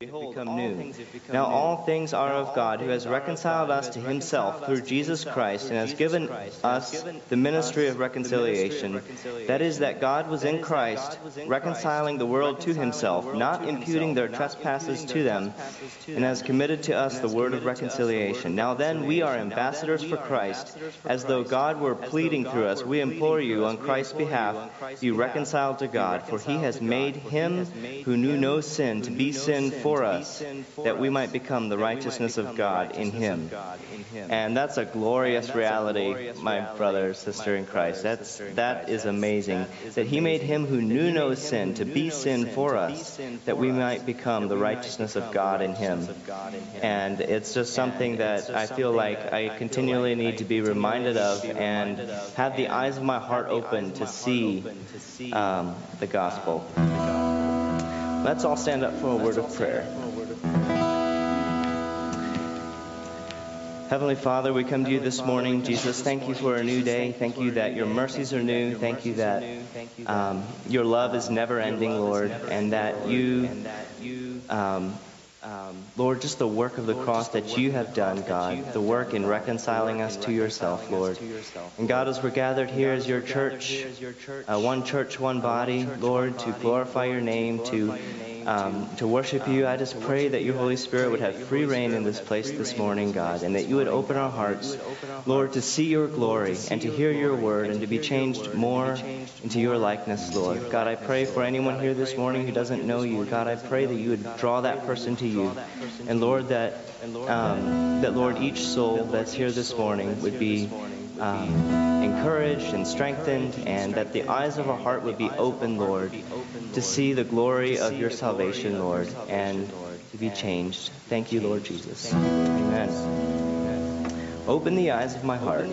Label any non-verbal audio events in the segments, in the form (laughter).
Behold, become new. Now all things are of God, who has reconciled us to himself through Jesus Christ, and has given us the ministry of reconciliation. That is, that God was in Christ, reconciling the world to himself, not imputing their trespasses to them, and has committed to us the word of reconciliation. Now then, we are ambassadors for Christ, as though God were pleading through us. We implore you, on Christ's behalf, be reconciled to God, for he has made him who knew no sin to be sin for for us that we might become the righteousness of God in Him. And that's a glorious reality, my brother, sister in Christ. That's, that is amazing. That He made Him who knew no sin to be sin for us that we might become the righteousness of God in Him. And it's just something that I feel like I continually need to be reminded of and have the eyes of my heart open to see um, the gospel. Let's all stand up for a word of prayer. Heavenly Father, we come to you this morning. Jesus, thank you for a new day. Thank you that your mercies are new. Thank you that um, your love is never ending, Lord, and that you um, um, Lord, just the work of the cross that you have done, God, the work in reconciling us to yourself, Lord. And God, as we're gathered here as your church, uh, one church, one body, Lord, to glorify your name, to um, to worship you. I just pray that your Holy Spirit would have free reign in this place this morning, God, and that you would open our hearts, Lord, to see your glory and to hear your word and to be changed more into your likeness, Lord. God, I pray for anyone here this morning who doesn't know you. God, I pray that you would draw that person to you. And Lord, that, um, that Lord, each soul that's here this morning would be um, encouraged and strengthened, and that the eyes of our heart would be open, Lord, to see the glory of your salvation, Lord, and to be changed. Thank you, Lord Jesus. Amen. Open the eyes of my heart.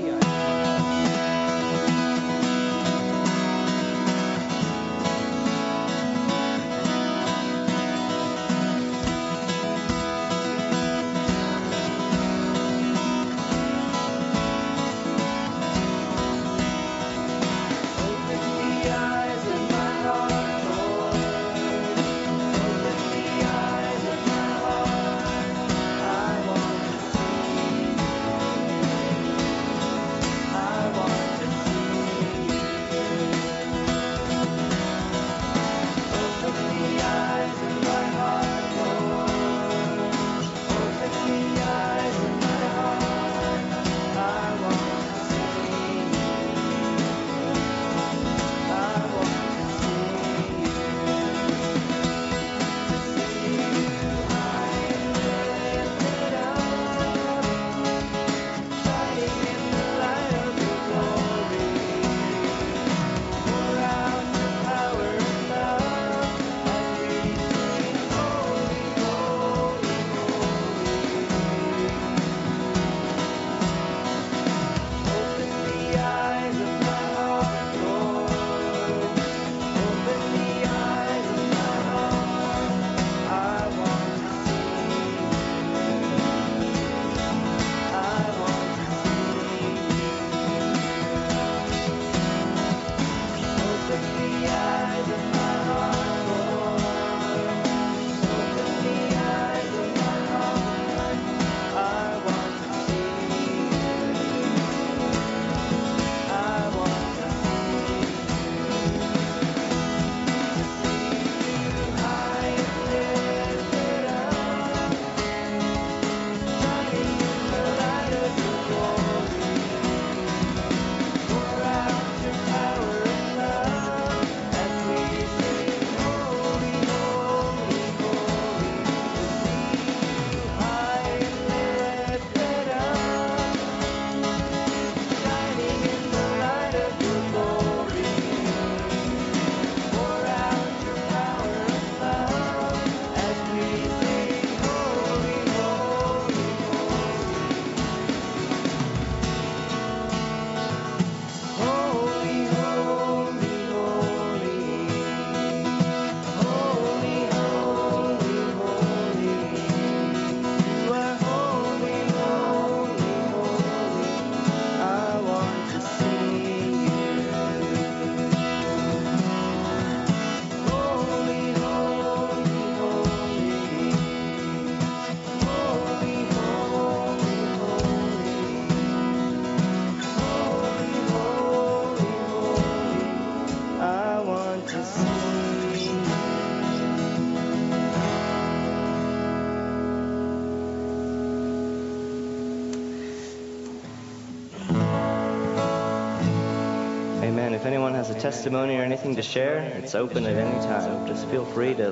testimony or anything to share, it's open at any time. Just feel free to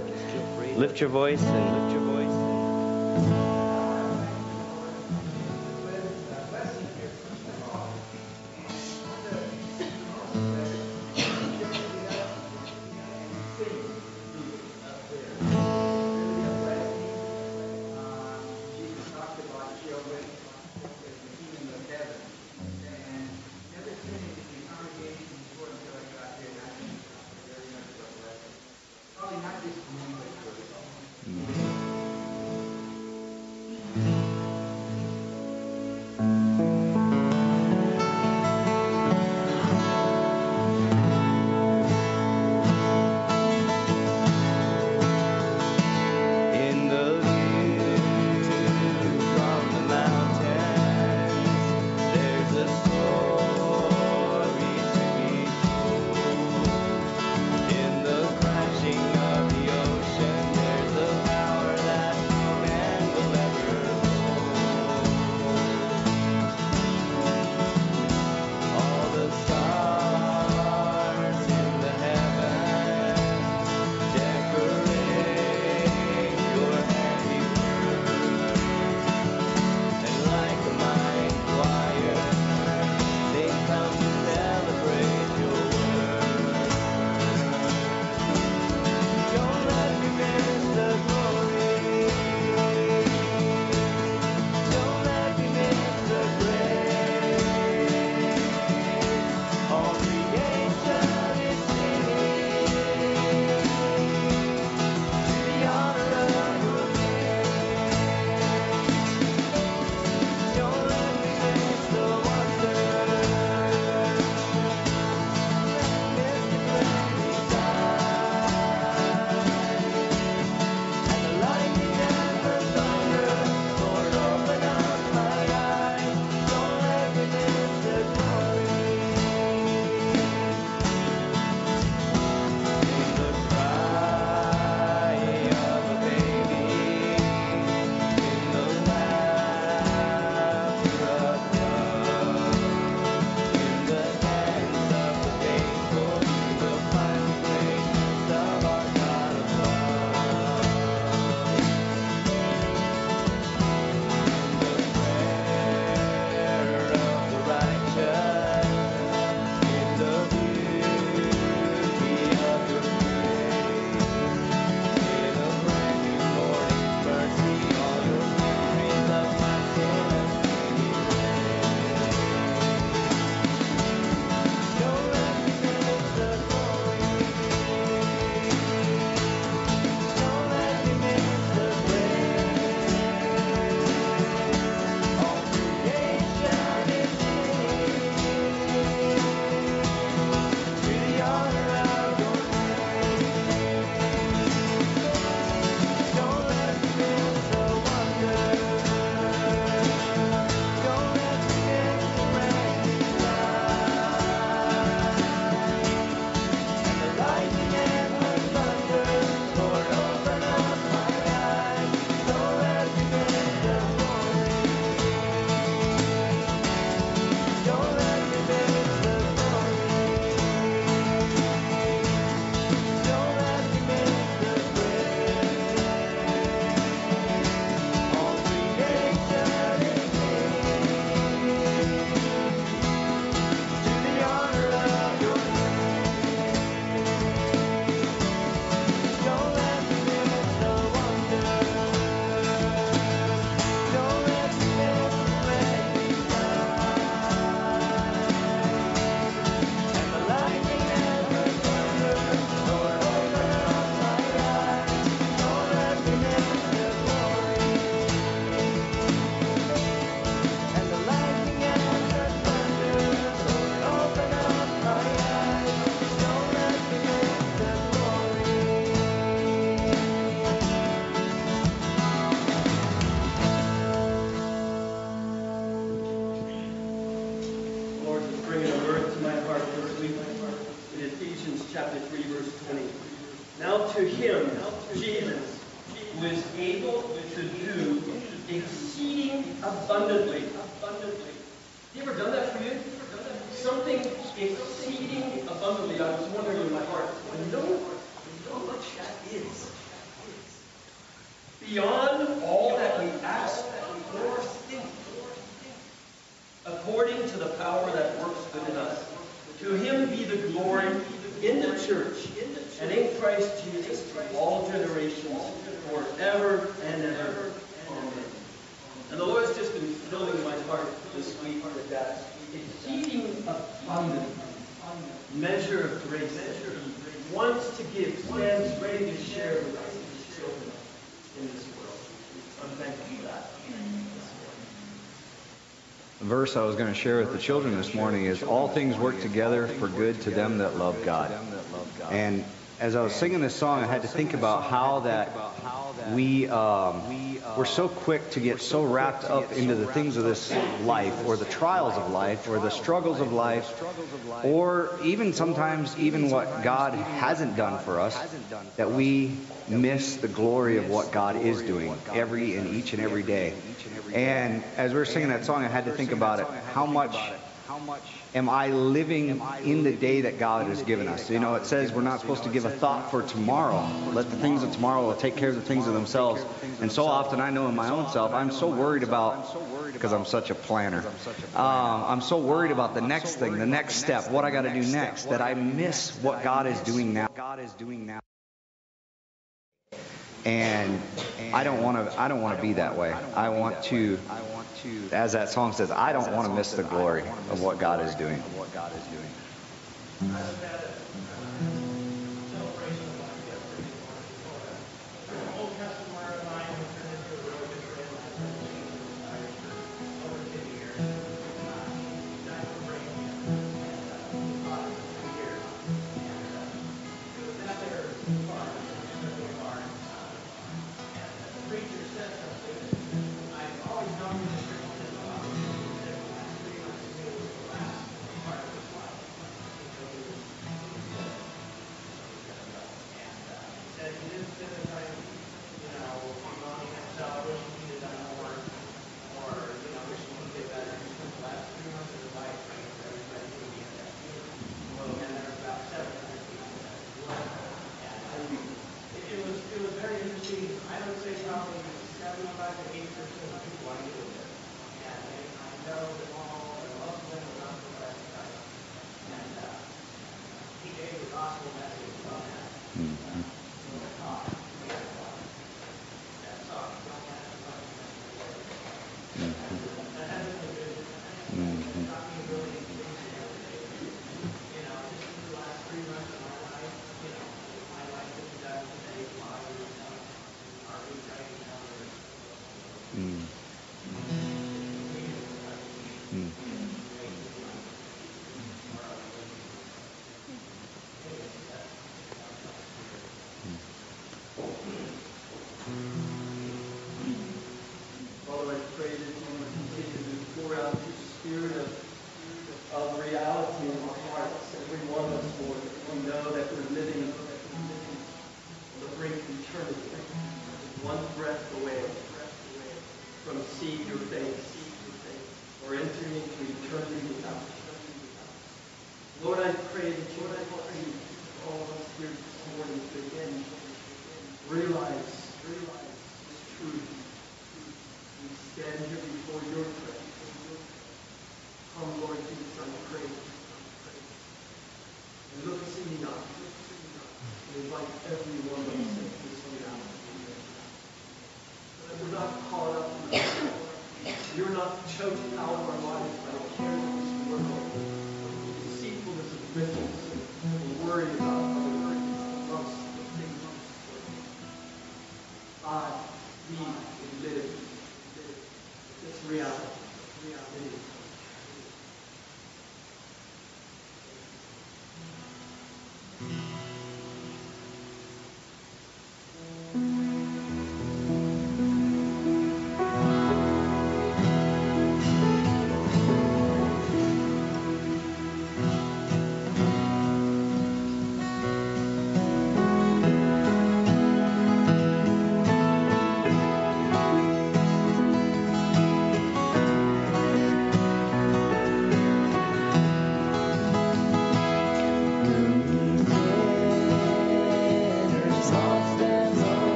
lift your voice and verse I was going to share with the children this morning is All things work together for good to them that love God. And as I was singing this song, I had to think about how that we um, we're so quick to get so wrapped up into the things of this life, or the trials of life, or the struggles of life, or even sometimes even what God hasn't done for us, that we miss the glory of what God is doing every and each and every day. And as we were singing that song, I had to think about it. How much am I living in the day that God has given us? You know, it says we're not supposed to give a thought for tomorrow. Let the things of tomorrow take care of the things of themselves. And so often I know in my own self, I'm so worried about, because I'm such a planner, um, I'm so worried about the next thing, the next step, what I got to do next, that I miss what God is doing now. God is doing now. And I don't want to. I don't want to be that way. I want to. As that song says, I don't want to miss the glory of what God is doing.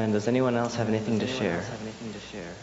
Amen. Does anyone else have anything to share?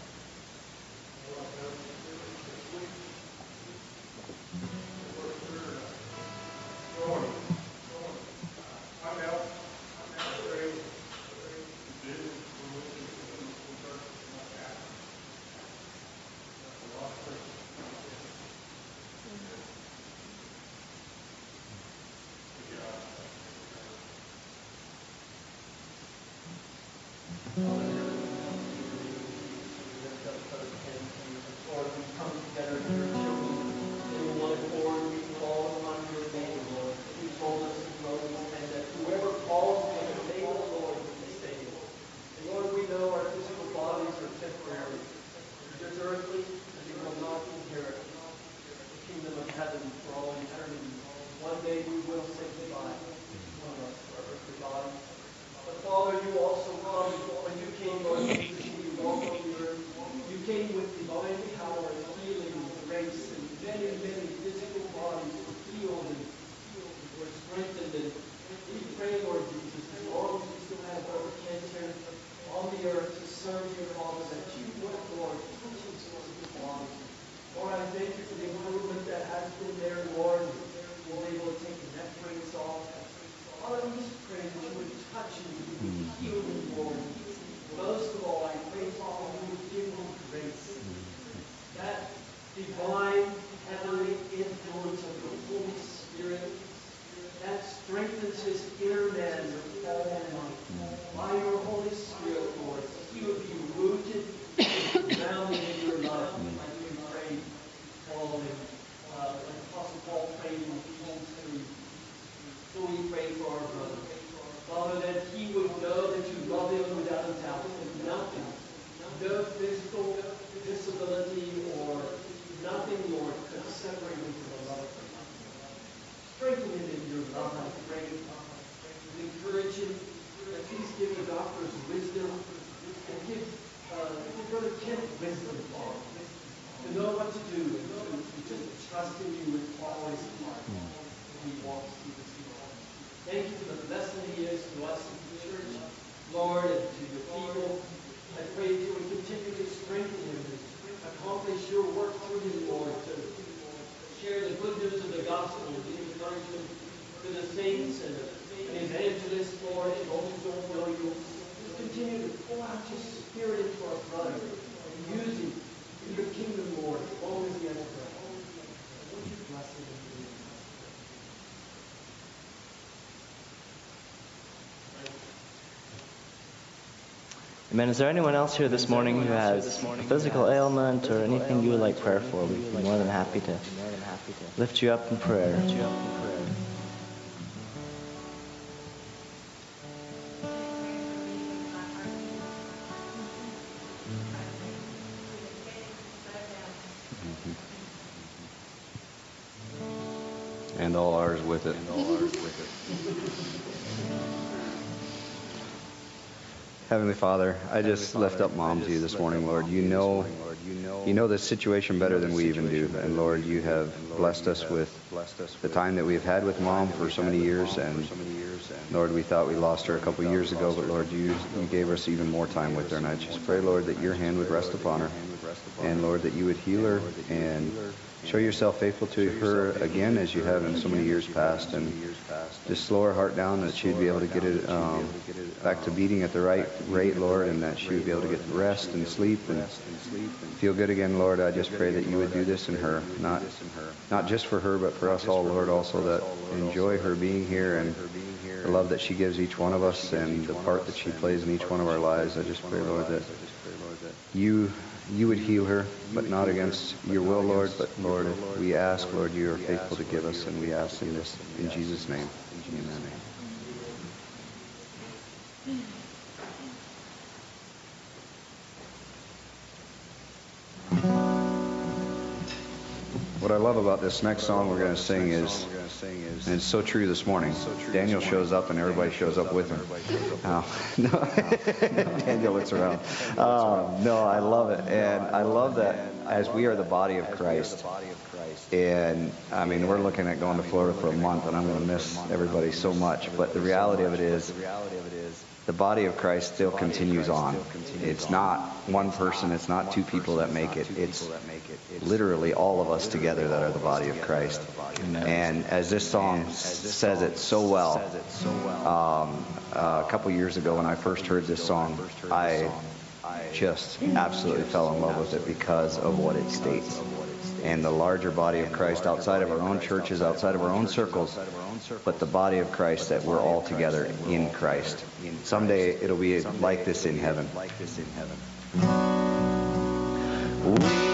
Amen. Is there anyone else here this morning who has a physical ailment or anything you would like prayer for? We'd be more than happy to lift you up in prayer. Father, I just lift up mom to you this morning, Lord. You know, you know the situation better than we even do, and Lord, you have blessed us with the time that we've had with mom for so many years, and Lord, we thought we lost her a couple years ago, but Lord, you you gave us even more time with her, and I just pray, Lord, that your hand would rest upon her, and Lord, that you would heal her and show yourself faithful to her again as you have in so many years past, and just slow her heart down that she'd be able to get it um, back to beating at the right rate, Lord, and that she would be able to get rest and sleep and feel good again, Lord. I just pray that you would do this in her, not not just for her, but for us all, Lord, also that enjoy her being here and the love that she gives each one of us and the part that she plays in each one of our lives. I just pray, Lord, that you you would heal her, but not against your will, Lord. But Lord, we ask, Lord, you are faithful to give us, and we ask in this in Jesus' name. About this next song we're going to sing is, and it's so true this morning. Daniel shows up and everybody shows up with him. (laughs) Oh, no. (laughs) Daniel looks around. Um, no, I love it, and I love that as we are the body of Christ. And I mean, we're looking at going to Florida for a month, and I'm going to miss everybody so much. But the reality of it is, the body of Christ still continues on. It's not one person, it's not two people that make it. It's literally all of us together that are the body of Christ. And as this song says it so well, um, uh, a couple years ago when I first heard this song, I just absolutely fell in love with it because of what it states. And the larger body of Christ outside of our own churches, outside of our own circles, but the body of Christ that we're all together in Christ. Someday it'll be like this in heaven. We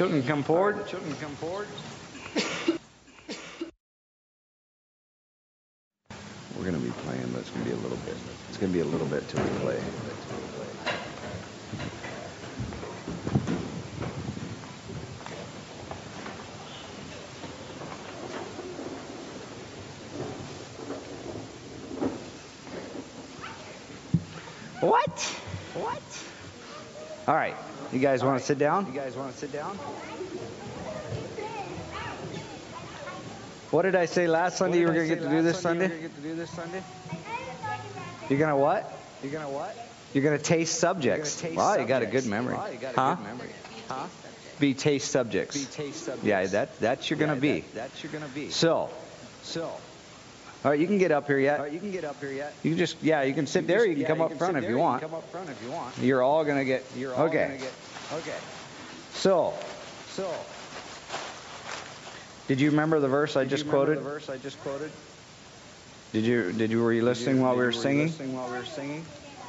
children come forward. The children come forward. We're going to be playing, but it's going to be a little bit. It's going to be a little bit till we play. What? What? All right. You guys want to sit down? You guys want to sit down? What did I say last Sunday you were going to get to do this Sunday? You're going to what? You're going to what? You're going to taste subjects. Wow, you got a good memory. Huh? Huh? Be taste subjects. Be taste subjects. Yeah, that that's you're going to be. that- that's you're gonna be. So, So, All right, you can get up here yet. All right, you can get up here yet. You can just, yeah, you can sit there. You can come up front if you want. Come up front if you want. You're all gonna get. You're all okay. gonna get. Okay. So. So. Did you remember the verse I just quoted? The verse I just quoted. Did you? Did you? Were you listening you, while we were singing? Listening while we were singing.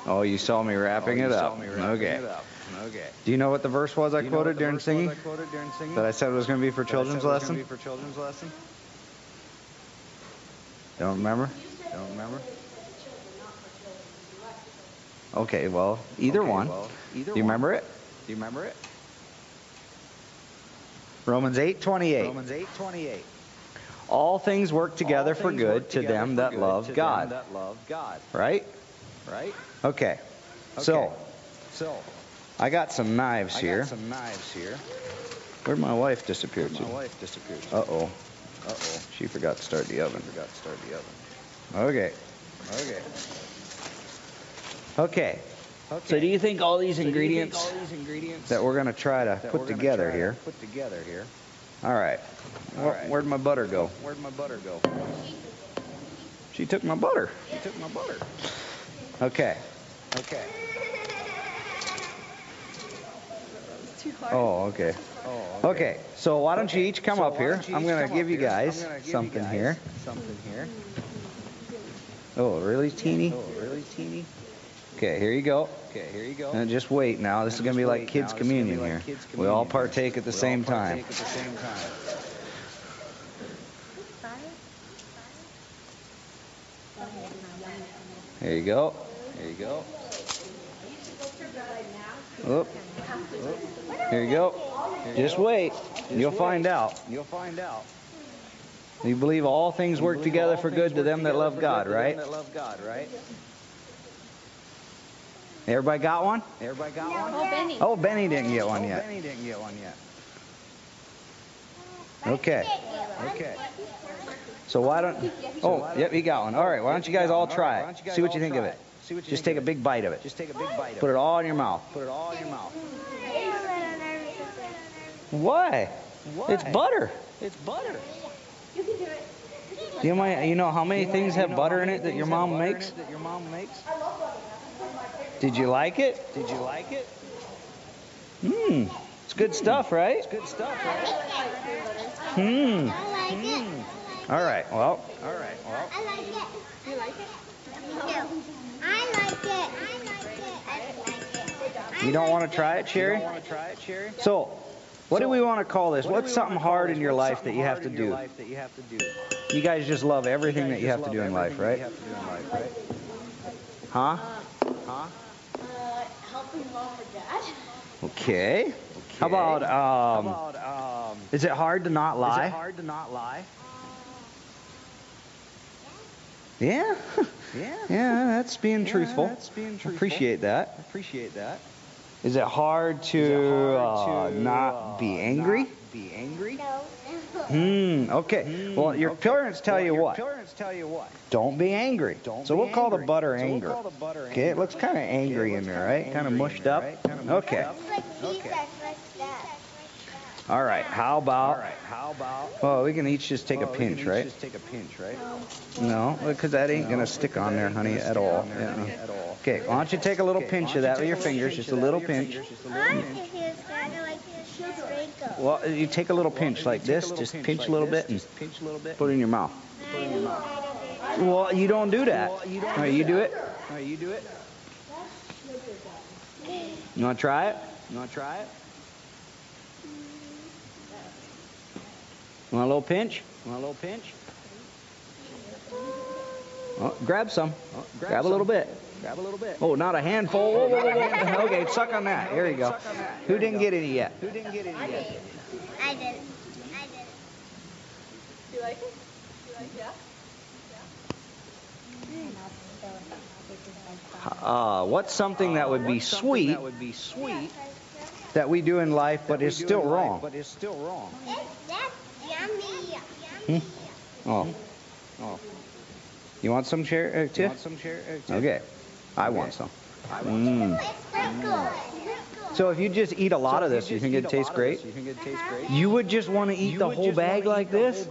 Oh, you saw me wrapping oh, it up. Wrapping okay. It up. Okay. Do you know what the verse was I quoted during singing? I quoted during singing? That I said was going to be for children's lesson. Be for children's lesson. Don't remember? Don't remember? Okay, well, either okay, one. Well, either Do you remember it? Do you remember it? Romans 8:28. Romans 8:28. All things work together for good to them that love God. That love God. Right? Right? Okay. okay. So, so I got some knives I here. Got some knives here. Where'd my wife disappear to? My wife disappeared. Uh oh. Uh oh. She forgot to start the oven. Forgot to start the oven. Okay. Okay. Okay. Okay. So do you think all these, so ingredients, all these ingredients that we're going to try to put together here? To put together here. All right. All right. Where'd my butter go? Where'd my butter go? She took my butter. She took my butter. Okay. Okay. Oh, okay. Oh, okay. okay. So why don't you each come so up here? I'm going to give you guys something here. Something here. Oh, really teeny? Oh, really teeny? Okay, here you go. Okay, here you go. And just wait now. This is going to be like kids' communion like here. Kids communion. We all partake at the, same, time. At the same time. There you go. There you go. Oop. Here you go. Just wait. You'll find out. You'll find out. You believe all things work together for good to them that love God, right? Everybody got one? Everybody got one? Oh, Benny. Oh, Benny didn't get one oh, yet. Benny didn't get one yet. Okay. Okay. So why don't? Oh, yep, he got one. All right. Why don't you guys all try it? See what you think of it. Just take a big bite of it. Just take a big bite. Put it all in your mouth. Put it all in your mouth. Why? It's butter. It's butter. You can do it. You know, you know how many things have butter in it that your mom makes? That your mom makes? Did you like it? Did you like it? Mmm. It's good stuff, right? It's good stuff, right? Hmm. I like it. Hmm. All right. Well. All right. Well. I like it. You like it? No. I like it. I like it. I like it. You don't want to try it, Sherry? You don't want to try it, Sherry? So, what so, do we want to call this? What's something hard in your life that you have to do? You guys just love everything that you have to do in life, right? Huh? Huh? helping mom or dad. Okay. okay. How about, um, How about um, is it hard to not lie? Is it hard to not lie? Yeah. (laughs) Yeah. Yeah, that's being yeah, truthful. That's being truthful. Appreciate that. Appreciate that. Is it hard to, it hard to uh, not be angry? Not be angry? No. (laughs) Hmm. Okay. Mm, well, your okay. parents tell well, you what? Parents tell you what? Don't be angry. Don't so we'll call the butter so anger. We'll the butter okay. It looks kind of angry in there, right? Kind of mushed up. Okay. Okay. All right. How about? All right. How about? Well, we can each just take well, a pinch, right? Just take a pinch, right? No, because that ain't no, gonna stick on there, honey, at all. Yeah. Okay. Why don't you take a little pinch of that with your fingers, just a little pinch. Well, you take a little pinch like this, just pinch a little bit and put it in your mouth. Well, you don't do that. All right, you do it. All right, you do it. You want to try it? You want to try it? Want a little pinch? Want a little pinch? Oh, grab some. Oh, grab, grab a little bit. Grab a little bit. Oh, not a handful. Whoa, whoa, whoa. okay, suck on that. Here you go. Who didn't get any yet? Who didn't get any yet? I did. I did. Do you like it? Do you like it? Yeah? Uh, what's something that would be sweet that would be sweet that we do in life but is still wrong? But is still wrong. Hmm? Oh. Oh. You want some share, uh, want some share, uh, Okay. I okay. want some. Mm. So if you just eat a lot so of this, you, you think it tastes great? You think it tastes great? You would just want to eat the whole bag like this?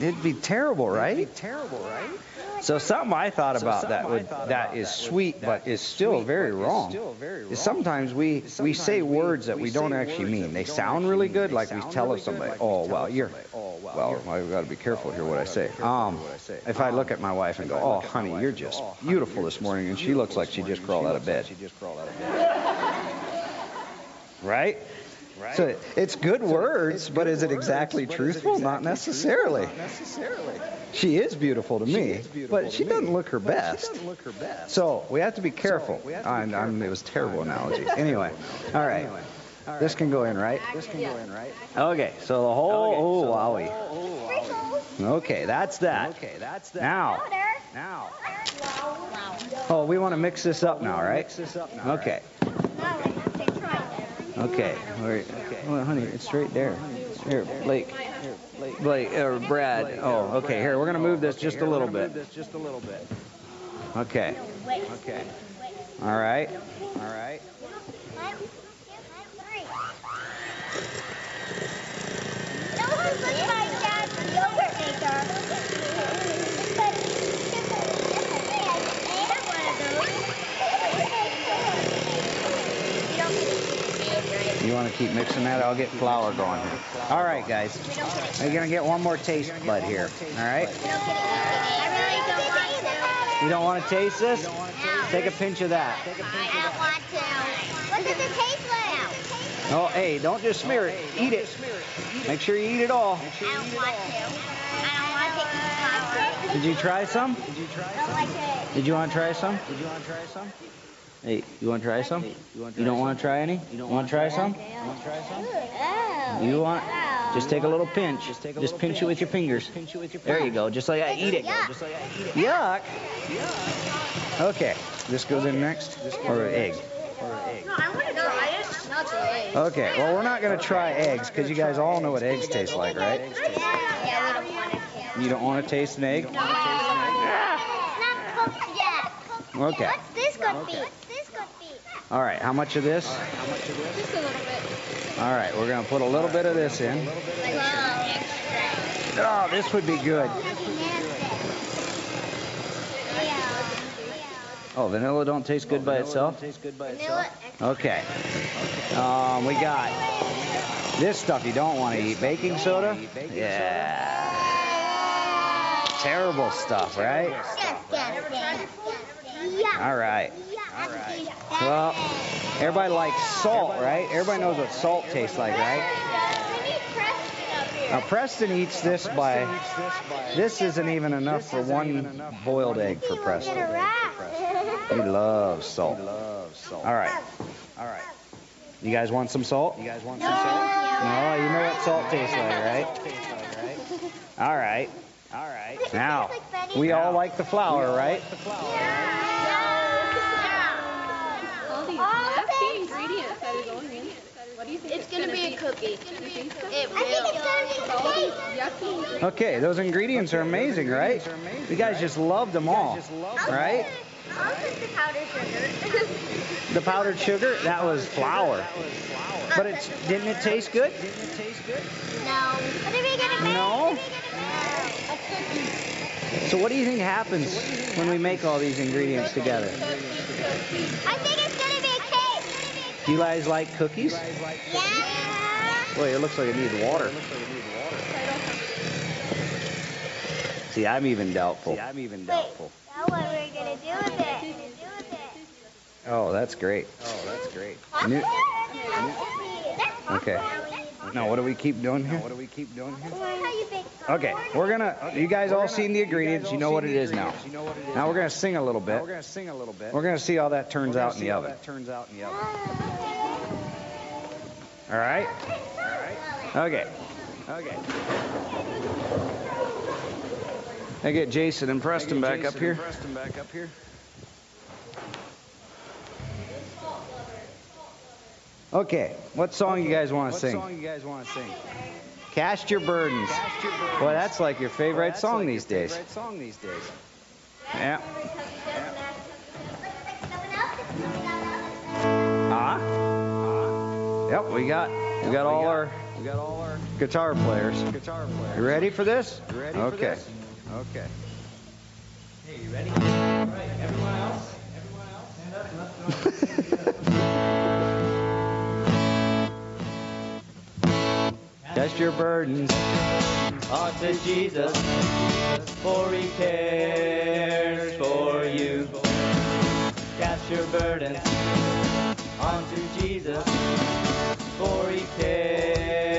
It'd be terrible, right? It'd be terrible, right? So something I thought about that would that is sweet, but is still very wrong. Is sometimes we we say words that we don't actually mean. They sound really good, like we tell somebody, "Oh, well, you're." Well, I've got to be careful here what I say. Um, if I look at my wife and go, "Oh, honey, you're just beautiful this morning," and she looks like she just crawled out of bed. Right? So it's good words, but is it exactly truthful? Not necessarily. Not necessarily. She is beautiful to me, but she doesn't look her best. So we have to be careful. I'm, I'm, it was a terrible analogy. (laughs) Anyway, all right. This can go in, right? This can go in, right? Okay, so the whole, oh, wowie. Okay, that's that. Okay, that's that. Now, now. Oh, we want to mix this up now, right? Mix this up now. Okay. Okay. Wait. Well, honey, it's right there. Here, Blake. Blake or Brad. Oh, okay. Here, we're gonna move this just a little bit. Just a little bit. Okay. Okay. All right. All right. You want to keep mixing that? I'll get flour going here. All right, guys. You're going to get one more taste bud here. All right? You don't want to taste this? Take a pinch of that. I don't want to. What does it taste like? Oh, hey, don't just smear it. Eat it. Make sure you eat it all. I don't want to. I don't want to. Did you try some? I don't like it. Did you want to try some? Did you want to try some? Hey, you want to try some? You don't want to try any? You don't want to try some? Oh. You want? Just take a little pinch. Just pinch it with your fingers. There you go. Just like that. Eat it. Yuck. Okay. This goes in next? Or egg? No, I want to try it. Not the egg. Okay. Well, we're not going to try eggs because you guys all know what eggs taste like, right? Yeah, we don't want it. You don't want to taste an egg? It's not cooked yet. Okay. What's this gonna be? What's this gonna be? All right. How much of this? Just a little bit. All right. We're going to put a little bit of this in. Oh, this would be good. Oh, vanilla don't taste good by itself? Vanilla Okay. Um, we got this stuff you don't want to eat. Baking soda? Yeah. Terrible stuff, right? Yeah. All right. Well, everybody likes salt, right? Everybody knows what salt tastes like, right? We need Preston up here. Now, Preston eats this by, this isn't even enough for one boiled egg for Preston. He loves salt. All right. All right. You guys want some salt? You guys want some salt? No, you know what salt tastes like, right? All right. All right. Now, we all like the flour, right? All these nasty ingredients that are going in. What do you think It's gonna be a cookie. It You think so? will. It's gonna be a cake. Okay, those ingredients are amazing, right? You guys just loved them all, right? The powdered sugar. The powdered sugar, that was flour. But it didn't it taste good? No. What are we gonna make? No. So what do you think happens when we make all these ingredients together? I think it's gonna be a cake. Do you guys like cookies? Yeah. Boy, it looks like it needs water. See, I'm even doubtful. See, I'm even doubtful. Now what we're gonna do with it? Oh, that's great. Oh, that's great. New- Okay. Now, what do we keep doing here? What do we keep doing here? Okay, we're gonna. You guys all seen the ingredients. You know what it is now. Now we're gonna sing a little bit. We're gonna sing a little bit. We're gonna see how that turns out in the oven. Turns out in the oven. All right. All right. Okay. Okay. I get Jason and Preston back up here. Preston back up here. Okay, what song you guys want to sing? What song you guys want to sing? Cast your burdens. Well. Boy, that's like your favorite song like these your days. Favorite song these days. Yeah. Ah. Uh-huh. Uh-huh. Yep, we got we got all our we got all our guitar players. Guitar players. You ready for this? You ready okay. this? Okay. Hey, you ready? All right, everyone else? Everyone else? Stand up. (laughs) Cast your burdens onto Jesus, for he cares for you. Cast your burdens onto Jesus, for he cares.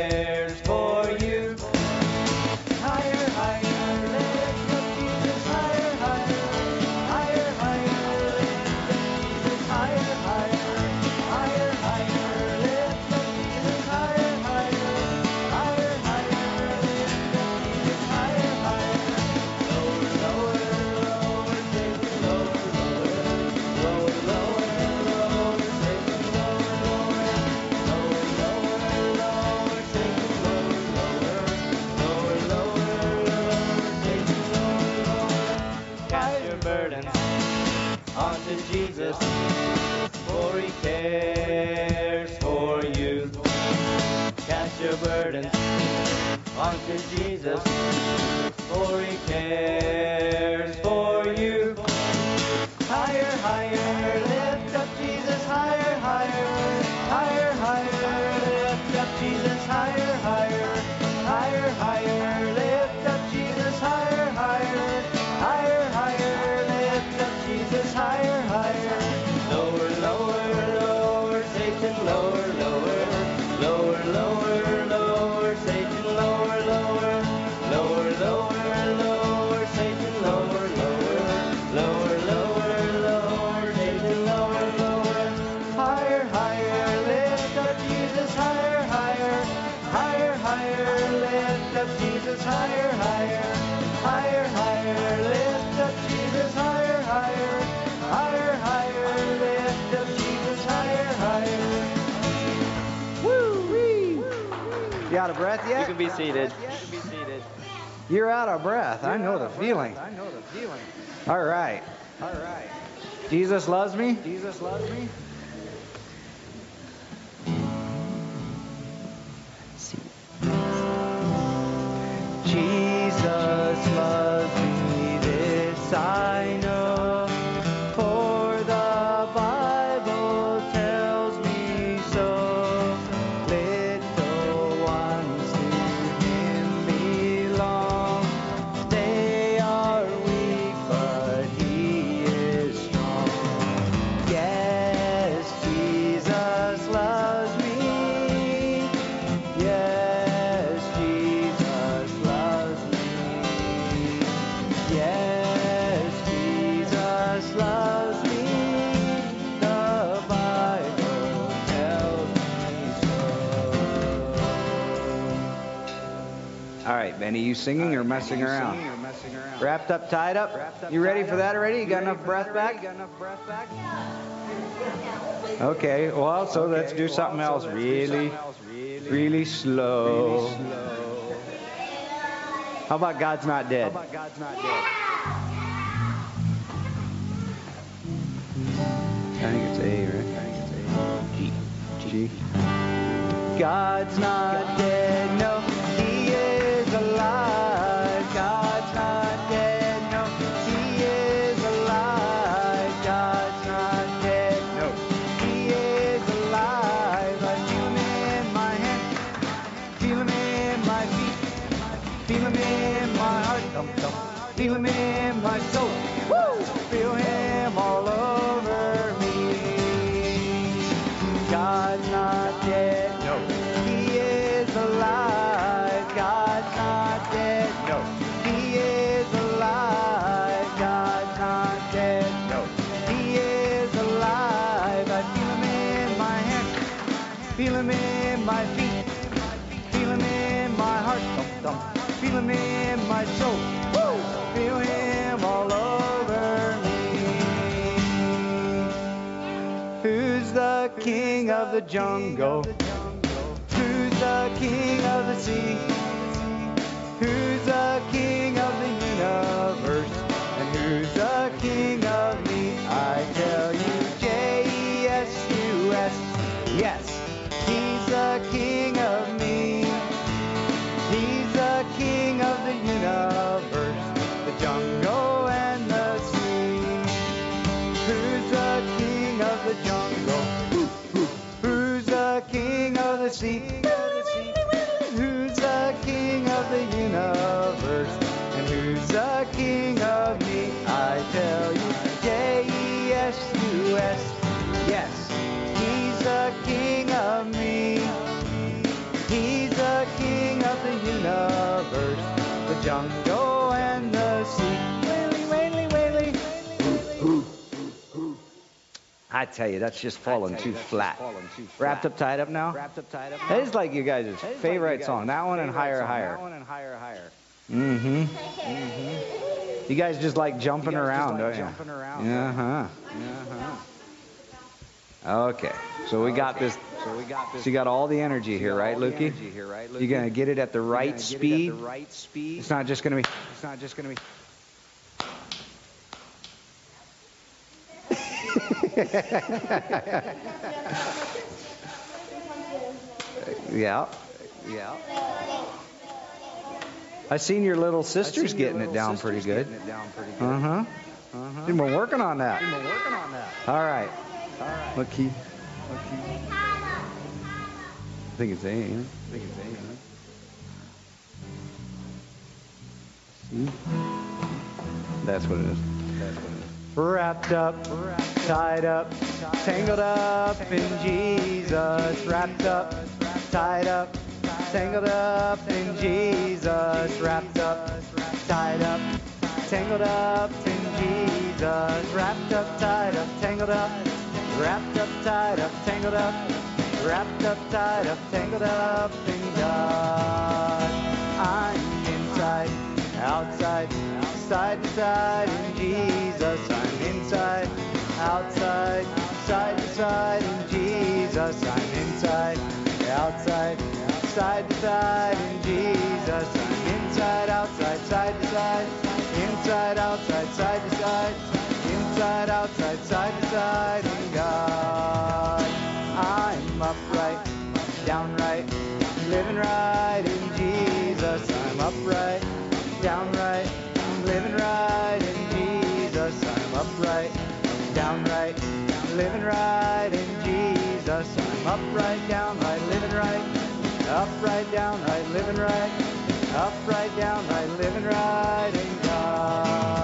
to Jesus. seated. You're out of breath. I know the feeling. I know the feeling. All right. All right. Jesus loves me. Jesus loves me. you singing or messing around? Wrapped up, tied up? You ready for that already? You got enough breath back? Okay, well, so let's do something else really, really slow. How about God's not dead? I think it's A, right? G. G. God's not dead. of the jungle, who's the king of the sea, who's the king. And the sea. I tell you, that's just falling too flat. Wrapped up, tied up now. Wrapped up, tied up. That is like you guys' favorite song. That one and higher, higher. That one and higher, higher. Mm-hmm. Mm-hmm. You guys just like jumping around, don't you? Jumping around. Uh-huh. Uh-huh. Okay. So we got this. So we got this. So you got all the energy here, right, Lukey? You're gonna get it at the right speed. The Right speed. It's not just gonna be. It's not just gonna be. (laughs) yeah. Yeah. I seen your little sister's getting it down pretty good. Uh huh. Uh huh. We've been working on that. We've been working on that. All right. All right. Look, key. Look, key. I think it's A. Ain't it? I think it's A. Ain't it? See? That's what it is. That's what it is. Wrapped up, tied up, tangled up in Jesus. Wrapped up, tied up, tangled up in Jesus. Wrapped up, tied up, tangled up in Jesus. Wrapped up, tied up, tangled up, wrapped up, tied up, tangled up, wrapped up, tied up, tangled up in God. I'm inside, outside, side to side in Jesus. I'm inside, outside, side to side in Jesus. I'm inside, outside, side to side in Jesus. I'm inside, outside, side to side, inside, outside, side to side, inside, outside, side to side in God. I'm upright, downright, living right in Jesus. I'm upright, downright, living right in Jesus. I'm upright, downright, living right in Jesus. I'm upright, downright, living right, upright, downright, living right, upright, downright, living right in God.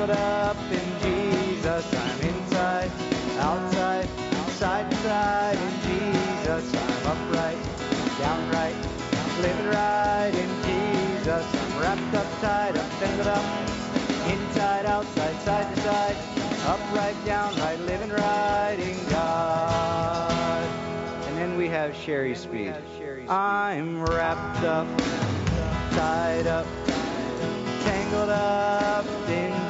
Tangled up in Jesus. I'm inside, outside, side to side in Jesus. I'm upright, downright, living right in Jesus. I'm wrapped up, tied up, tangled up, inside, outside, side to side, upright, downright, living right in God. And then we have Sherry Speed. I'm wrapped up, tied up, tangled up in.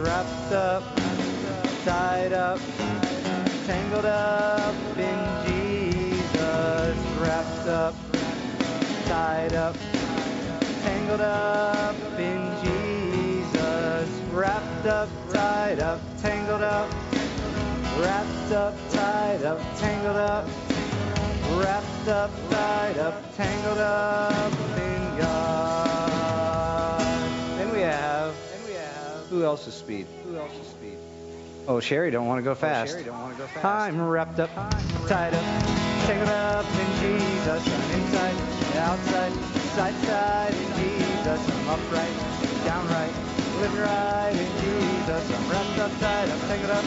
Wrapped up, tied up, tangled up in Jesus. Wrapped up, tied up, tangled up in Jesus. Wrapped up, tied up, tangled up. Wrapped up, tied up, tangled up. Wrapped up, tied up, tangled up in God. Then we have. Then we have. Who else is speed? Who else is speed? Oh, Sherry don't want oh, to go fast. Sherry don't want to go fast. I'm wrapped up, tied up, tangled up in Jesus. I'm inside, outside, side side in Jesus. I'm upright, downright, living right in Jesus. I'm wrapped up, tied up, tangled up,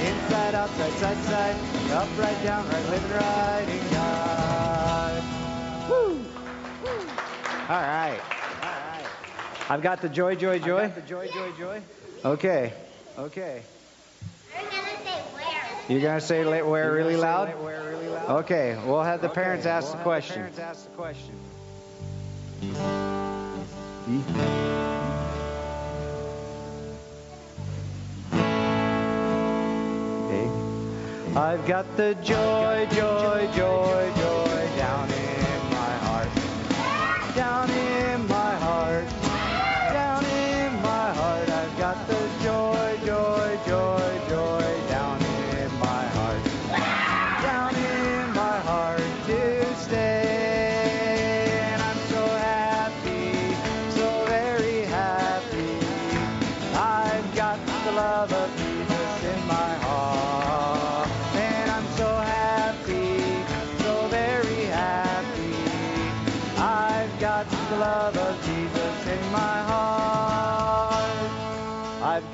inside, outside, side side, upright, downright, living right in God. Woo! Right. All right. I've got the joy, joy, joy. the joy, joy, joy. Okay. Okay. You're gonna say where? You're gonna say let where really loud? Okay, we'll have the parents ask the question. Okay. I've got the joy, joy, joy, joy down in my heart. Down in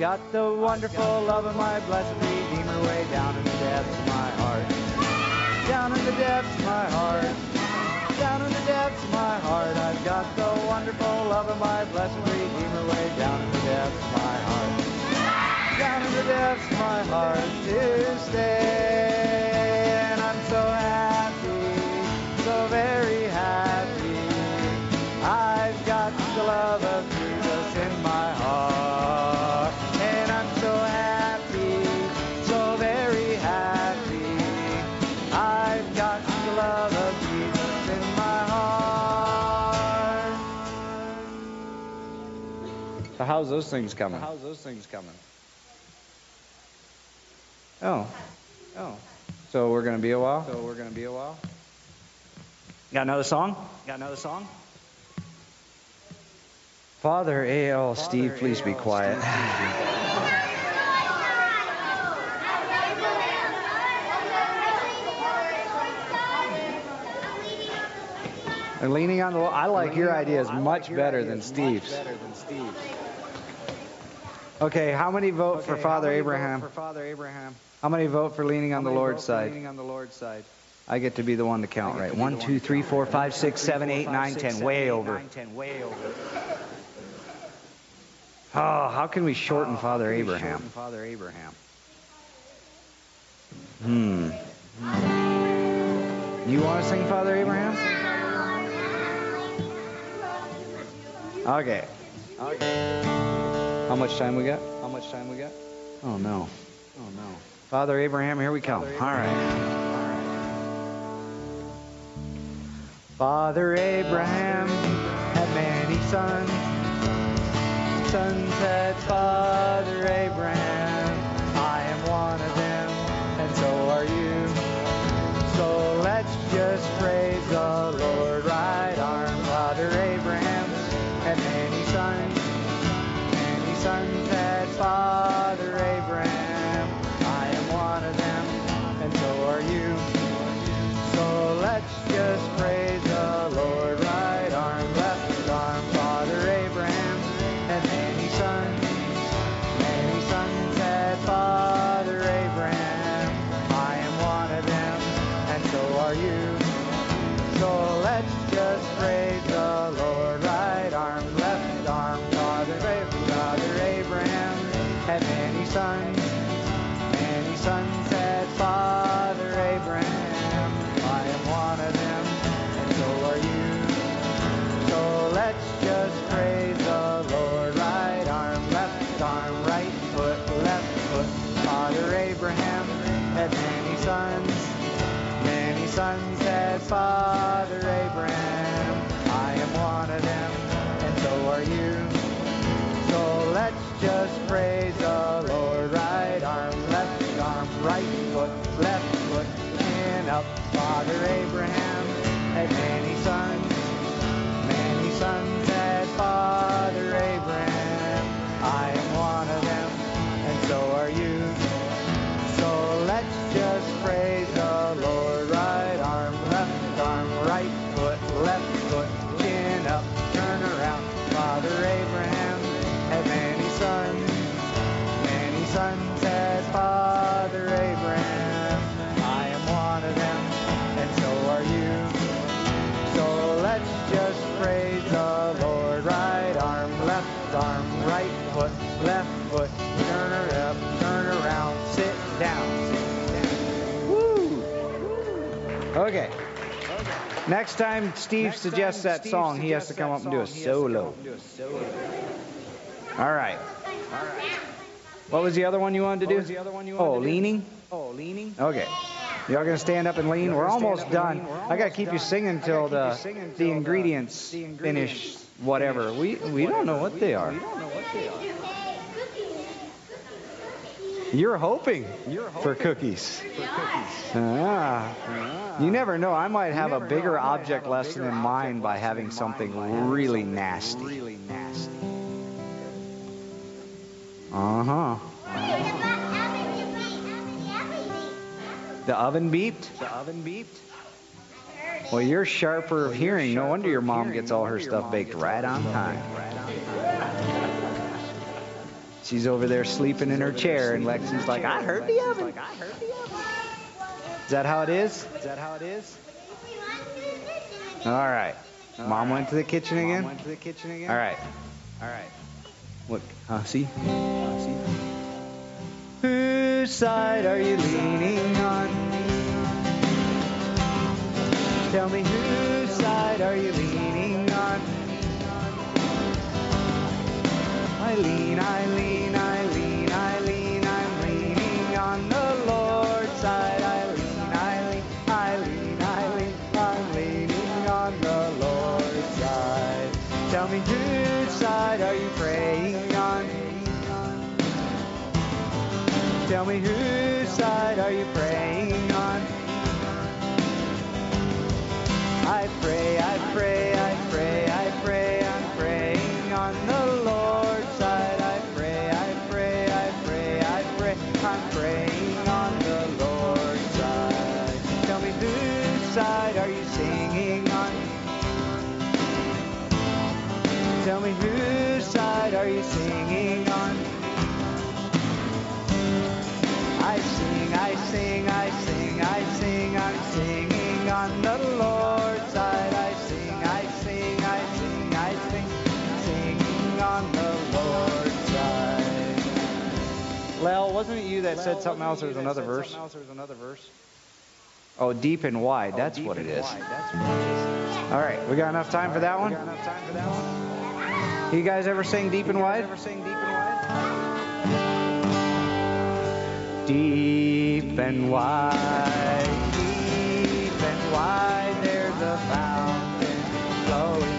got the wonderful love of my blessed Redeemer way down in the depths of my heart. Down in the depths of my heart. Down in the depths of my heart. I've got the wonderful love of my blessed Redeemer way down in the depths of my heart. Down in the depths of my heart to stay. How's those things coming? How's those things coming? Oh. Oh. So we're gonna be a while? So we're gonna be a while? Got another song? Got another song? Father A.L. Steve, please be quiet. And leaning on the Lord. I like your ideas much better than Steve's. Okay, how many vote for Father Abraham? For Father Abraham. How many vote for leaning on the Lord's side? Leaning on the Lord's side. I get to be the one to count, right? One, two, three, four, five, six, seven, eight, nine, ten. Way over. Way over. Oh, how can we shorten Father Abraham? Father Abraham. Hmm. You want to sing Father Abraham? Okay. Okay. How much time we got? How much time we got? Oh no. Oh no. Father Abraham, here we come. All right. Father Abraham had many sons. Sons had Father Father Abraham. I am one of them, and so are you. So let's just praise left arm, right foot, left foot, turn her up, turn around, sit down. Woo! Okay. Next time Steve suggests that song, he has to come up and do a solo. All right. What was the other one you wanted to do? Wanted Oh, leaning? Oh, leaning? Okay. Y'all gonna stand up and lean? We're almost done. I gotta keep you singing until the the ingredients finish whatever. We we don't know what they are. You're hoping for cookies. Ah. You never know. I might have a bigger object lesson in mind by having something really nasty. Uh huh. The oven beeped? The oven beeped? Well, you're sharper of hearing. No wonder your mom gets all her stuff baked right on time. She's over there sleeping in her chair, and Lexi's like, I heard the oven. Is that how it is? Is that how it is? All right. Mom went to the kitchen again? Went to the kitchen again? All right. All right. What? Uh, see? See? Whose side are you leaning on? Tell me whose side are you leaning on? I lean, I lean, I lean, I lean, I'm leaning on the Lord's side. I lean, I lean, I lean, I lean, I'm leaning on the Lord's side. Tell me whose side are you praying on? Tell me whose side are you praying I pray, I pray, wasn't it you that said something else? There was another verse. Oh, deep and wide. Oh, That's what it is. All right, we got enough time for that one. You guys ever sing deep and wide? Deep and wide, deep and wide, there's a fountain flowing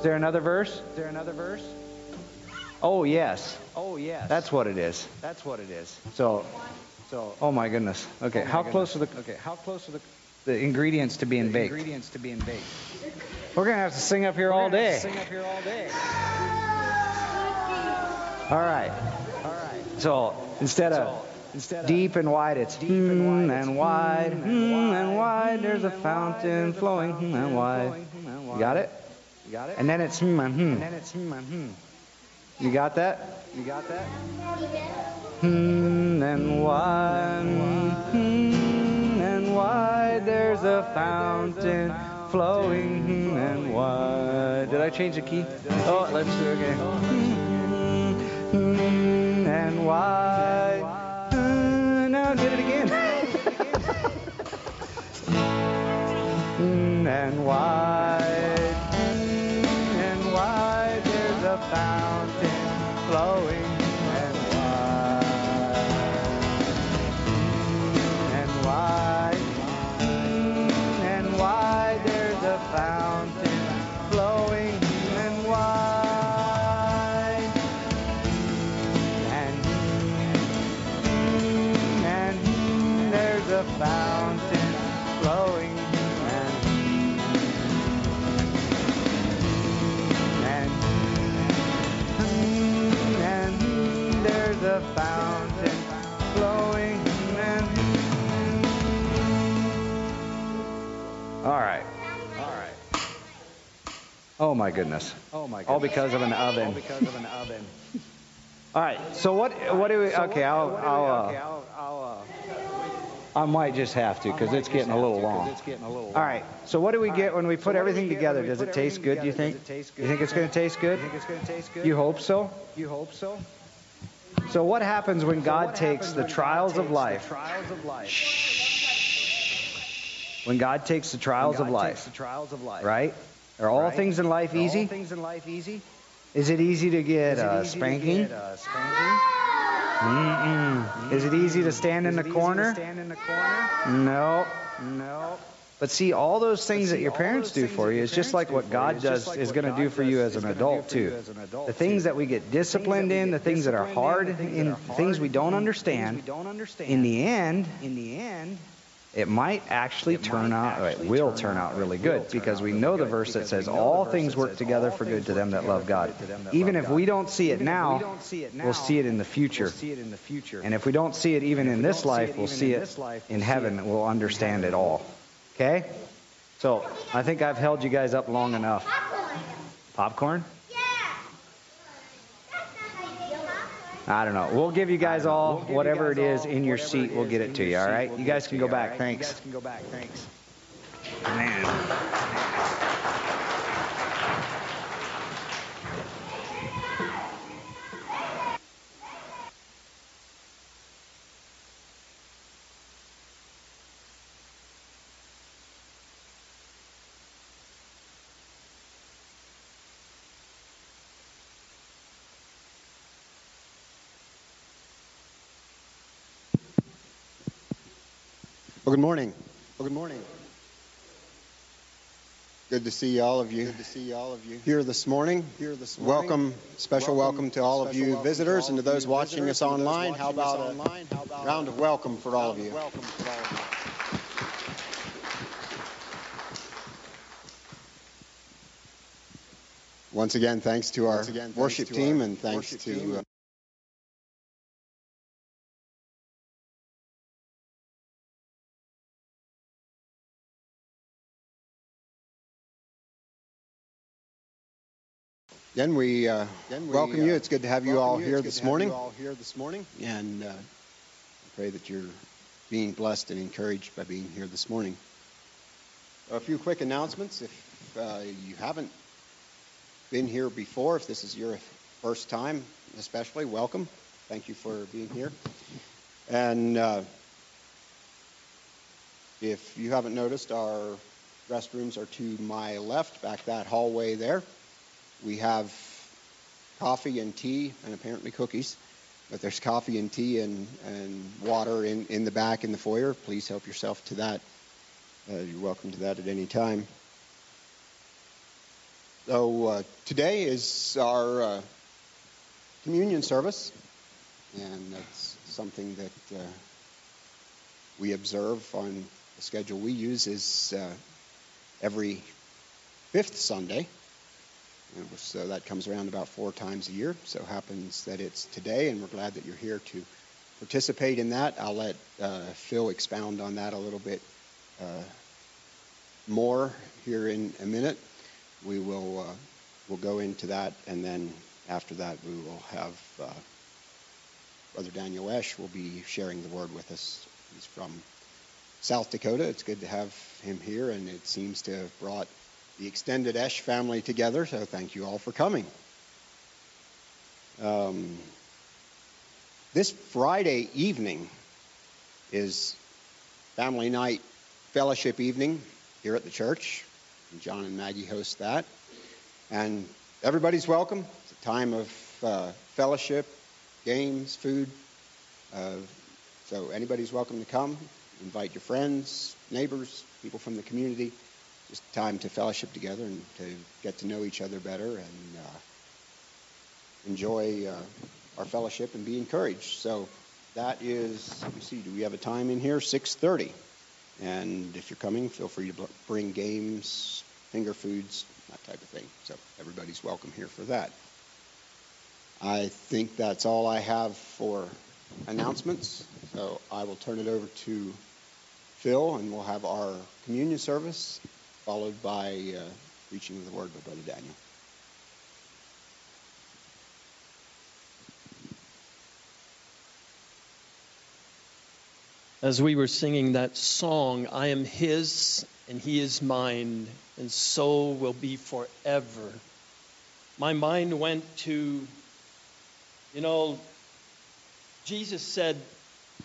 is there another verse? Is there another verse? Oh, yes. Oh, yes. That's what it is. That's what it is. So, so. Oh my goodness. Okay, how close are the? Okay, how close are the? The ingredients to being baked. Ingredients to being baked. We're gonna have to sing up here all day. Sing up here all day. All right. All right. So instead of instead deep and wide, it's deep and wide, and wide, hmm, and wide. There's a fountain flowing hmm, and wide. You got it? You got it? And then it's hmm and hmm. And then it's hmm and hmm. You got that? You got that? Hmm and wide, hmm and why there's a fountain flowing hmm and why? Did I change the key? Oh, let's do it again. Hmm, hmm and why? Hmm, now did it again. (laughs) (laughs) Hmm and wide, oh my goodness oh my goodness all because of an oven all because of an oven (laughs) all right so what what do we okay i'll i'll uh, I might just have to because it's getting a little long. It's getting a little. All right. So what do we get when we put everything together? Does it taste good? Do you think? You think it's going to taste good? You think it's going to taste good? You hope so. You hope so. So what happens when God takes the trials of life? Trials of life. Shh. when God takes the trials of life, right? Are all things in life easy? Is it easy to get uh, a uh, spanking? Mm-mm. Is it easy to stand in the corner? No. No. But see, all those things that your parents do for you is just like what God does is going to do for you as an adult too. The things that we get disciplined in, the things that are hard, in things we don't understand. In the end, in the end, it might actually turn out, it will turn out really good because we know the verse that says all things work together for good to them that love God. Even if we don't see it now, we'll see it in the future. And if we don't see it even in this life, we'll see it in heaven. We'll understand it all. Okay? So I think I've held you guys up long enough. Popcorn? I don't know. We'll give you guys all whatever it is in your seat. We'll get it to you. All right. You guys can go back. Thanks. can go back Man. Well, good morning. Well, good morning. Good to see all of you. Good to see all of you here this morning. Here this morning. Welcome, special welcome, welcome to all of you visitors and to those watching us online. How about a round of welcome for all of you? Welcome for all of you. Once again, thanks to our again, worship team and thanks to. Uh, Again, we, uh, Again, we welcome you. Uh, it's good to have you all here this morning. all here this morning, and uh, I pray that you're being blessed and encouraged by being here this morning. A few quick announcements. If uh, you haven't been here before, if this is your first time, especially, welcome. Thank you for being here. And uh, if you haven't noticed, our restrooms are to my left, back that hallway there. We have coffee and tea and apparently cookies, but there's coffee and tea and, and water in, in the back in the foyer. Please help yourself to that. Uh, you're welcome to that at any time. So uh, today is our uh, communion service, and that's something that uh, we observe on the schedule we use is uh, every fifth Sunday. So that comes around about four times a year. So happens that it's today, and we're glad that you're here to participate in that. I'll let uh, Phil expound on that a little bit uh, more here in a minute. We will uh, we'll go into that, and then after that, we will have uh, Brother Daniel Esch will be sharing the word with us. He's from South Dakota. It's good to have him here, and it seems to have brought the extended Esch family together, so thank you all for coming. Um, this Friday evening is family night fellowship evening here at the church. John and Maggie host that. And everybody's welcome. It's a time of uh, fellowship, games, food. Uh, so anybody's welcome to come. Invite your friends, neighbors, people from the community just time to fellowship together and to get to know each other better and uh, enjoy uh, our fellowship and be encouraged. So that is, let me see, do we have a time in here? 6:30. And if you're coming, feel free to bring games, finger foods, that type of thing. So everybody's welcome here for that. I think that's all I have for announcements. So I will turn it over to Phil, and we'll have our communion service followed by uh, preaching of the word by Brother Daniel. As we were singing that song, I am His and He is mine, and so will be forever. My mind went to, you know, Jesus said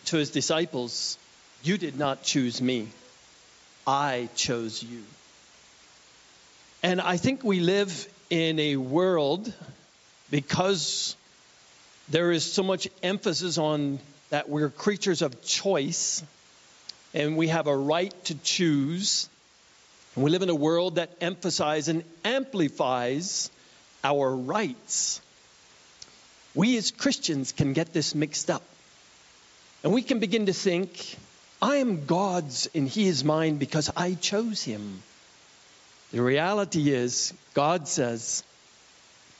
to his disciples, You did not choose me I chose you. And I think we live in a world because there is so much emphasis on that we're creatures of choice and we have a right to choose. And we live in a world that emphasizes and amplifies our rights. We as Christians can get this mixed up. And we can begin to think, I am God's and He is mine because I chose Him. The reality is, God says,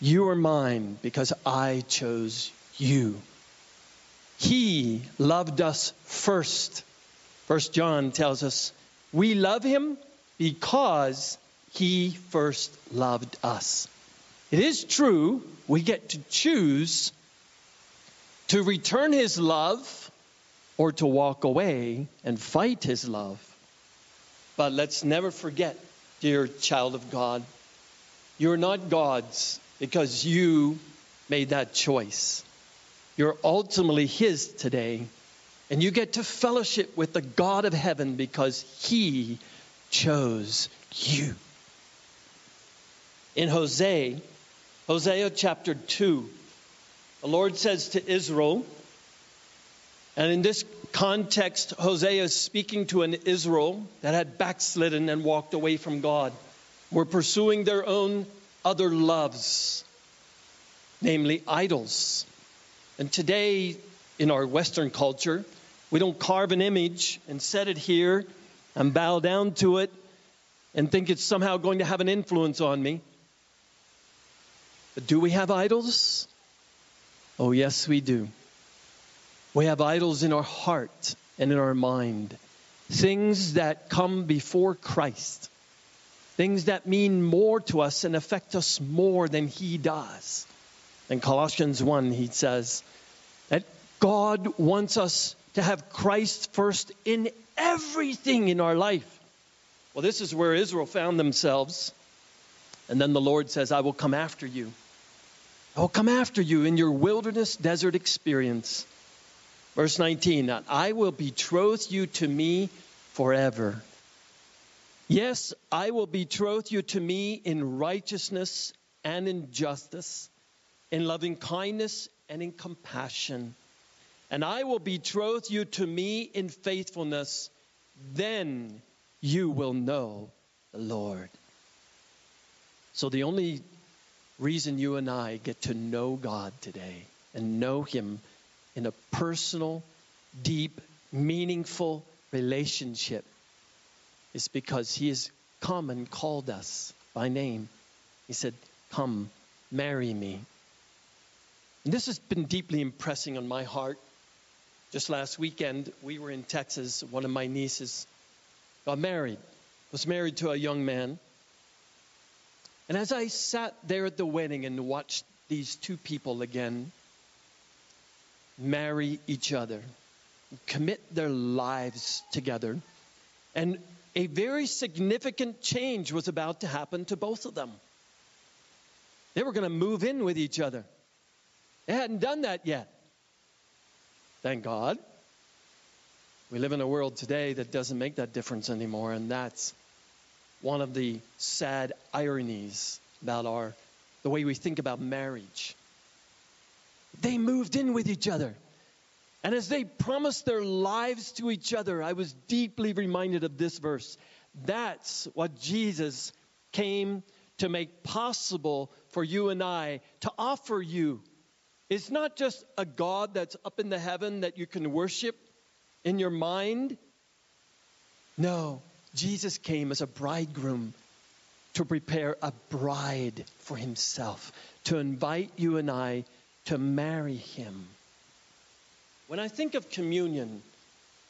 You are mine because I chose you. He loved us first. First John tells us, We love Him because He first loved us. It is true, we get to choose to return His love or to walk away and fight His love. But let's never forget, dear child of God, you're not God's because you made that choice. You're ultimately His today. And you get to fellowship with the God of heaven because He chose you. In Hosea, Hosea chapter 2, the Lord says to Israel, and in this context, Hosea is speaking to an Israel that had backslidden and walked away from God, were pursuing their own other loves, namely idols. And today, in our Western culture, we don't carve an image and set it here and bow down to it and think it's somehow going to have an influence on me. But do we have idols? Oh, yes, we do. We have idols in our heart and in our mind, things that come before Christ, things that mean more to us and affect us more than He does. In Colossians 1, he says that God wants us to have Christ first in everything in our life. Well, this is where Israel found themselves. And then the Lord says, I will come after you. I will come after you in your wilderness desert experience. Verse 19, I will betroth you to me forever. Yes, I will betroth you to me in righteousness and in justice, in loving kindness and in compassion. And I will betroth you to me in faithfulness. Then you will know the Lord. So the only reason you and I get to know God today and know Him in a personal, deep, meaningful relationship is because He has come and called us by name. He said, Come, marry me. And this has been deeply impressing on my heart. Just last weekend, we were in Texas. One of my nieces got married, was married to a young man. And as I sat there at the wedding and watched these two people again marry each other, commit their lives together, and a very significant change was about to happen to both of them. They were going to move in with each other. They hadn't done that yet. Thank God. We live in a world today that doesn't make that difference anymore, and that's one of the sad ironies about our the way we think about marriage. They moved in with each other. And as they promised their lives to each other, I was deeply reminded of this verse. That's what Jesus came to make possible for you and I to offer you. It's not just a God that's up in the heaven that you can worship in your mind. No, Jesus came as a bridegroom to prepare a bride for himself, to invite you and I to marry him. When I think of communion,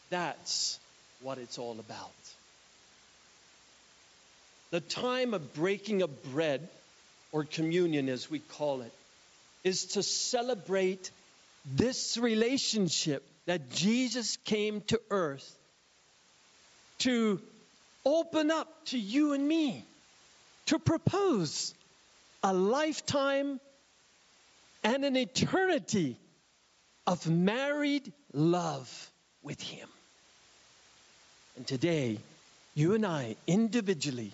that's what it's all about. The time of breaking of bread, or communion as we call it, is to celebrate this relationship that Jesus came to earth to open up to you and me, to propose a lifetime and an eternity of married love with Him. And today, you and I individually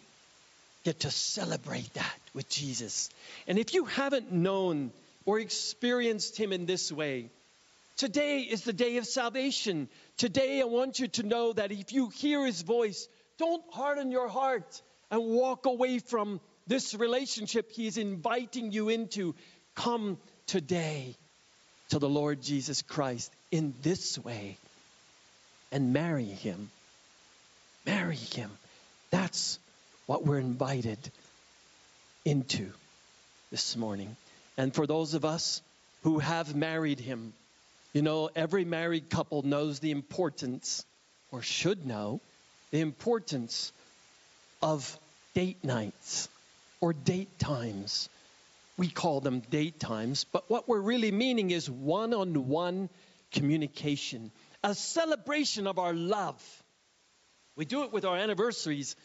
get to celebrate that with Jesus. And if you haven't known or experienced Him in this way, today is the day of salvation. Today, I want you to know that if you hear His voice, don't harden your heart and walk away from this relationship He is inviting you into. Come today to the Lord Jesus Christ in this way and marry Him. Marry Him. That's what we're invited into this morning. And for those of us who have married him, you know, every married couple knows the importance, or should know, the importance of date nights or date times. We call them date times, but what we're really meaning is one on one communication, a celebration of our love. We do it with our anniversaries,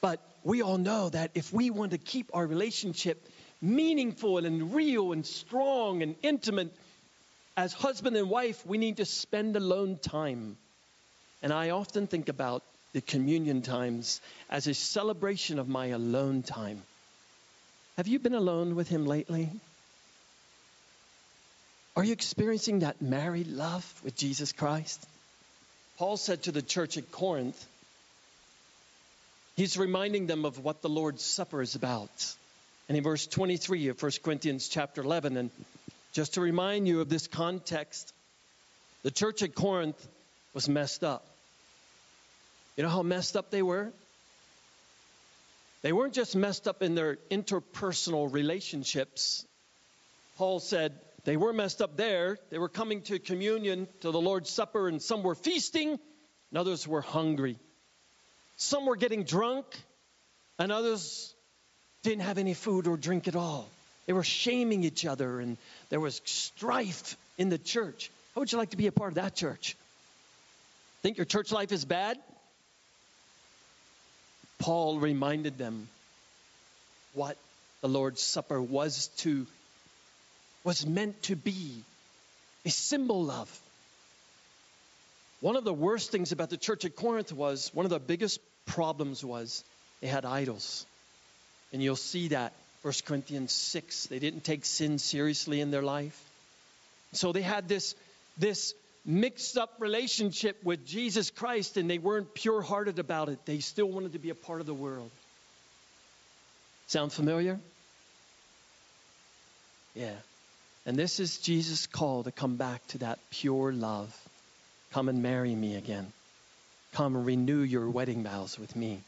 but we all know that if we want to keep our relationship meaningful and real and strong and intimate, as husband and wife, we need to spend alone time. And I often think about the communion times as a celebration of my alone time. Have you been alone with him lately? Are you experiencing that married love with Jesus Christ? Paul said to the church at Corinth, He's reminding them of what the Lord's Supper is about. And in verse 23 of 1 Corinthians chapter 11, and just to remind you of this context, the church at Corinth was messed up. You know how messed up they were? They weren't just messed up in their interpersonal relationships. Paul said they were messed up there. They were coming to communion, to the Lord's Supper, and some were feasting, and others were hungry. Some were getting drunk, and others didn't have any food or drink at all. They were shaming each other, and there was strife in the church. How would you like to be a part of that church? Think your church life is bad? Paul reminded them what the Lord's Supper was to was meant to be a symbol of. One of the worst things about the church at Corinth was one of the biggest problems was they had idols. And you'll see that 1 Corinthians 6 they didn't take sin seriously in their life. So they had this this mixed up relationship with Jesus Christ and they weren't pure hearted about it. They still wanted to be a part of the world. Sound familiar? Yeah. And this is Jesus' call to come back to that pure love. Come and marry me again. Come renew your wedding vows with me.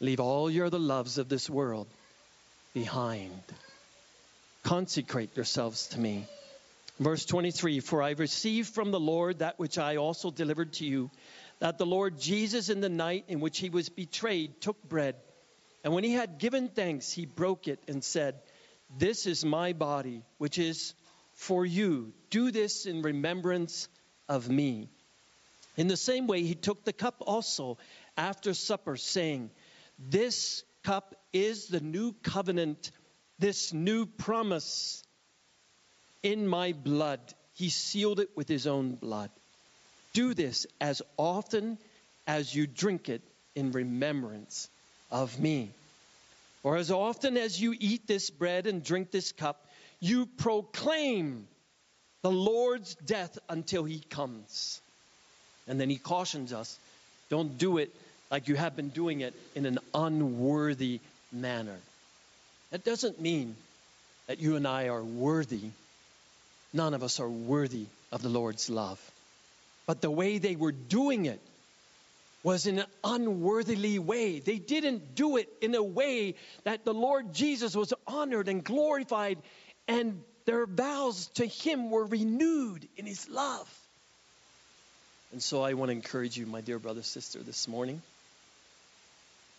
Leave all your other loves of this world behind. Consecrate yourselves to me. Verse 23 For I received from the Lord that which I also delivered to you, that the Lord Jesus, in the night in which he was betrayed, took bread. And when he had given thanks, he broke it and said, This is my body, which is for you. Do this in remembrance of me. In the same way, he took the cup also after supper, saying, This cup is the new covenant, this new promise in my blood. He sealed it with his own blood. Do this as often as you drink it in remembrance of me. Or as often as you eat this bread and drink this cup, you proclaim the Lord's death until he comes. And then he cautions us don't do it like you have been doing it in an unworthy manner. That doesn't mean that you and I are worthy None of us are worthy of the Lord's love. But the way they were doing it was in an unworthily way. They didn't do it in a way that the Lord Jesus was honored and glorified, and their vows to Him were renewed in His love. And so I want to encourage you, my dear brother, sister, this morning,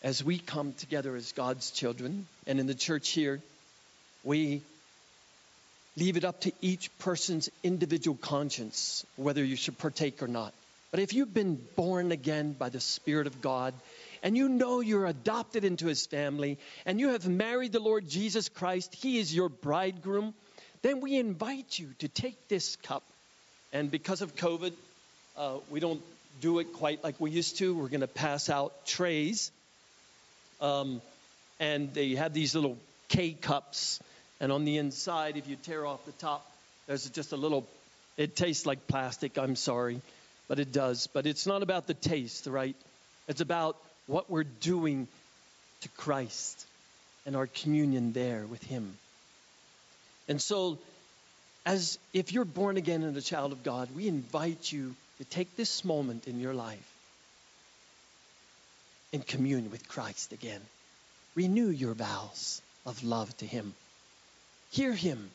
as we come together as God's children, and in the church here, we leave it up to each person's individual conscience whether you should partake or not. But if you've been born again by the Spirit of God, and you know you're adopted into His family, and you have married the Lord Jesus Christ, He is your bridegroom, then we invite you to take this cup. And because of COVID, uh, we don't do it quite like we used to. We're going to pass out trays. Um, and they have these little K cups. And on the inside, if you tear off the top, there's just a little, it tastes like plastic, I'm sorry, but it does. But it's not about the taste, right? It's about what we're doing to Christ and our communion there with Him. And so, as if you're born again and a child of God, we invite you to take this moment in your life and commune with Christ again. Renew your vows of love to Him. Hear Him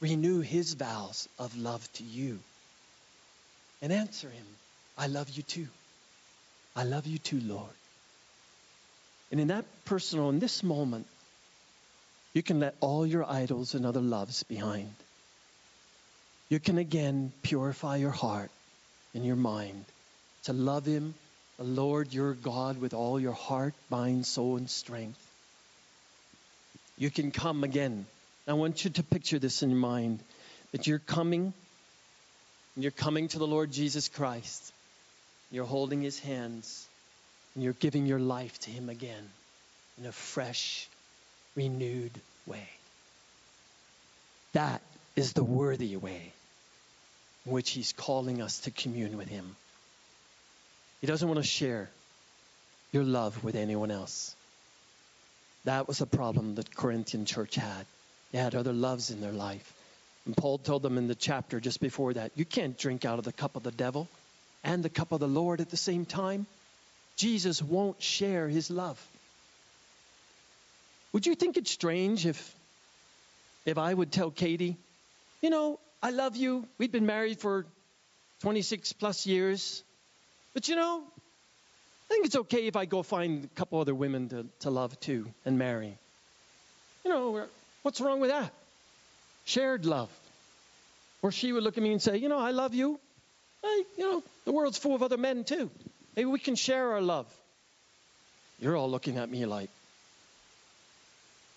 renew His vows of love to you. And answer Him, I love you too. I love you too, Lord. And in that personal, in this moment, you can let all your idols and other loves behind. You can again purify your heart and your mind to love Him, the Lord your God, with all your heart, mind, soul, and strength. You can come again. I want you to picture this in your mind that you're coming, you're coming to the Lord Jesus Christ. You're holding His hands, and you're giving your life to Him again in a fresh, renewed way. That is the worthy way in which He's calling us to commune with Him. He doesn't want to share your love with anyone else. That was a problem that Corinthian church had. They had other loves in their life. And Paul told them in the chapter just before that, you can't drink out of the cup of the devil and the cup of the Lord at the same time. Jesus won't share his love. Would you think it's strange if if I would tell Katie, you know, I love you. We've been married for 26 plus years. But you know, I think it's okay if I go find a couple other women to, to love too and marry. You know, what's wrong with that? Shared love. Or she would look at me and say, you know, I love you. I, you know, the world's full of other men too. Maybe we can share our love. You're all looking at me like,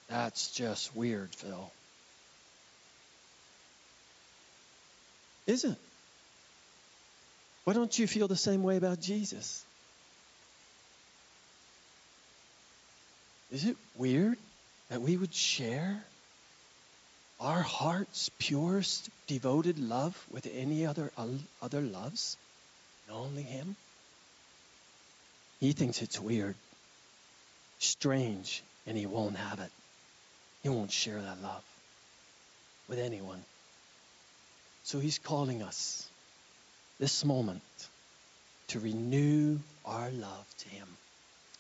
that's just weird, Phil. Isn't? Why don't you feel the same way about Jesus? Is it weird that we would share our heart's purest, devoted love with any other other loves, and only Him? He thinks it's weird, strange, and he won't have it. He won't share that love with anyone. So he's calling us this moment to renew our love to him.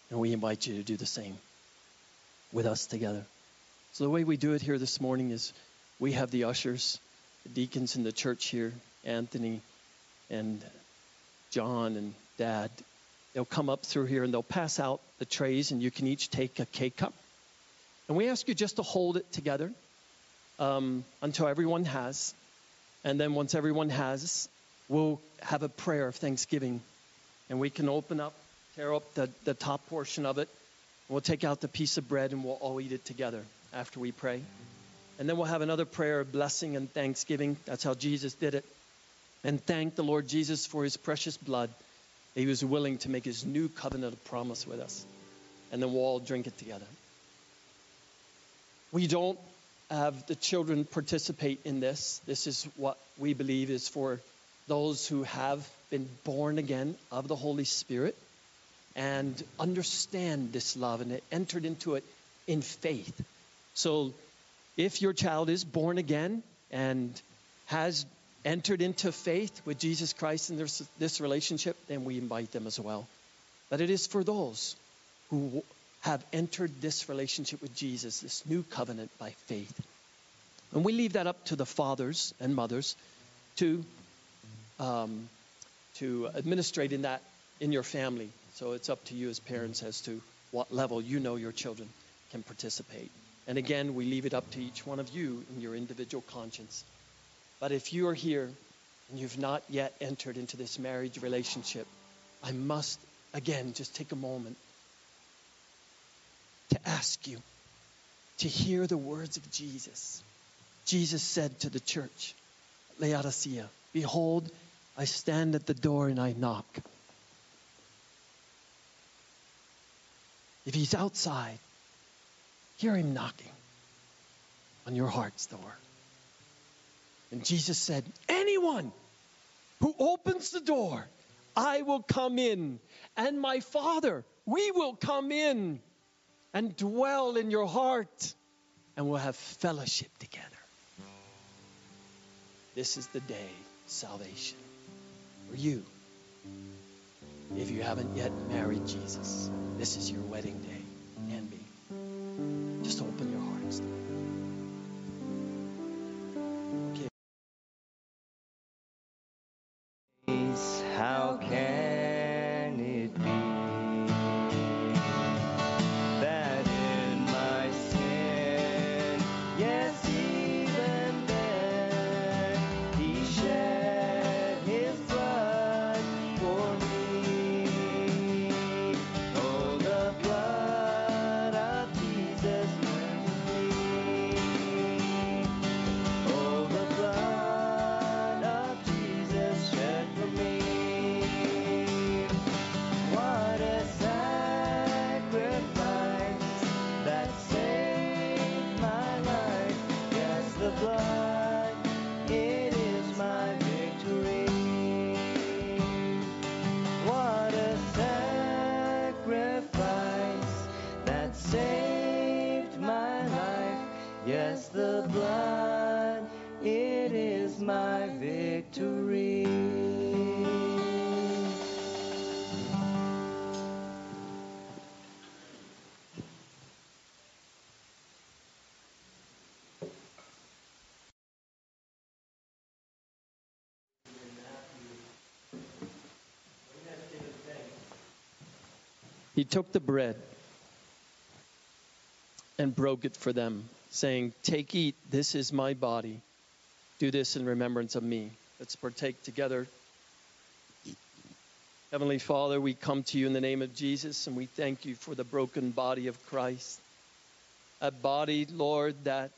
And we invite you to do the same with us together. So the way we do it here this morning is we have the ushers, the deacons in the church here, Anthony and John and Dad. They'll come up through here and they'll pass out the trays, and you can each take a K cup. And we ask you just to hold it together um, until everyone has. And then once everyone has, we'll have a prayer of thanksgiving. And we can open up, tear up the, the top portion of it. We'll take out the piece of bread and we'll all eat it together after we pray. And then we'll have another prayer of blessing and thanksgiving. That's how Jesus did it. And thank the Lord Jesus for his precious blood. He was willing to make his new covenant of promise with us. And then we'll all drink it together. We don't have the children participate in this. This is what we believe is for those who have been born again of the Holy Spirit and understand this love and entered into it in faith. So if your child is born again and has entered into faith with Jesus Christ in this, this relationship, then we invite them as well. But it is for those who have entered this relationship with Jesus, this new covenant by faith. And we leave that up to the fathers and mothers to um, to administrate in that in your family. So it's up to you as parents as to what level you know your children can participate. And again, we leave it up to each one of you in your individual conscience. But if you are here and you've not yet entered into this marriage relationship, I must again just take a moment to ask you to hear the words of Jesus. Jesus said to the church, Laodicea, Behold, I stand at the door and I knock. If he's outside, hear him knocking on your heart's door. And Jesus said, Anyone who opens the door, I will come in, and my Father, we will come in and dwell in your heart, and we'll have fellowship together. This is the day salvation for you. If you haven't yet married Jesus, this is your wedding day. Just open your hearts. He took the bread and broke it for them, saying, Take, eat, this is my body. Do this in remembrance of me. Let's partake together. Heavenly Father, we come to you in the name of Jesus and we thank you for the broken body of Christ. A body, Lord, that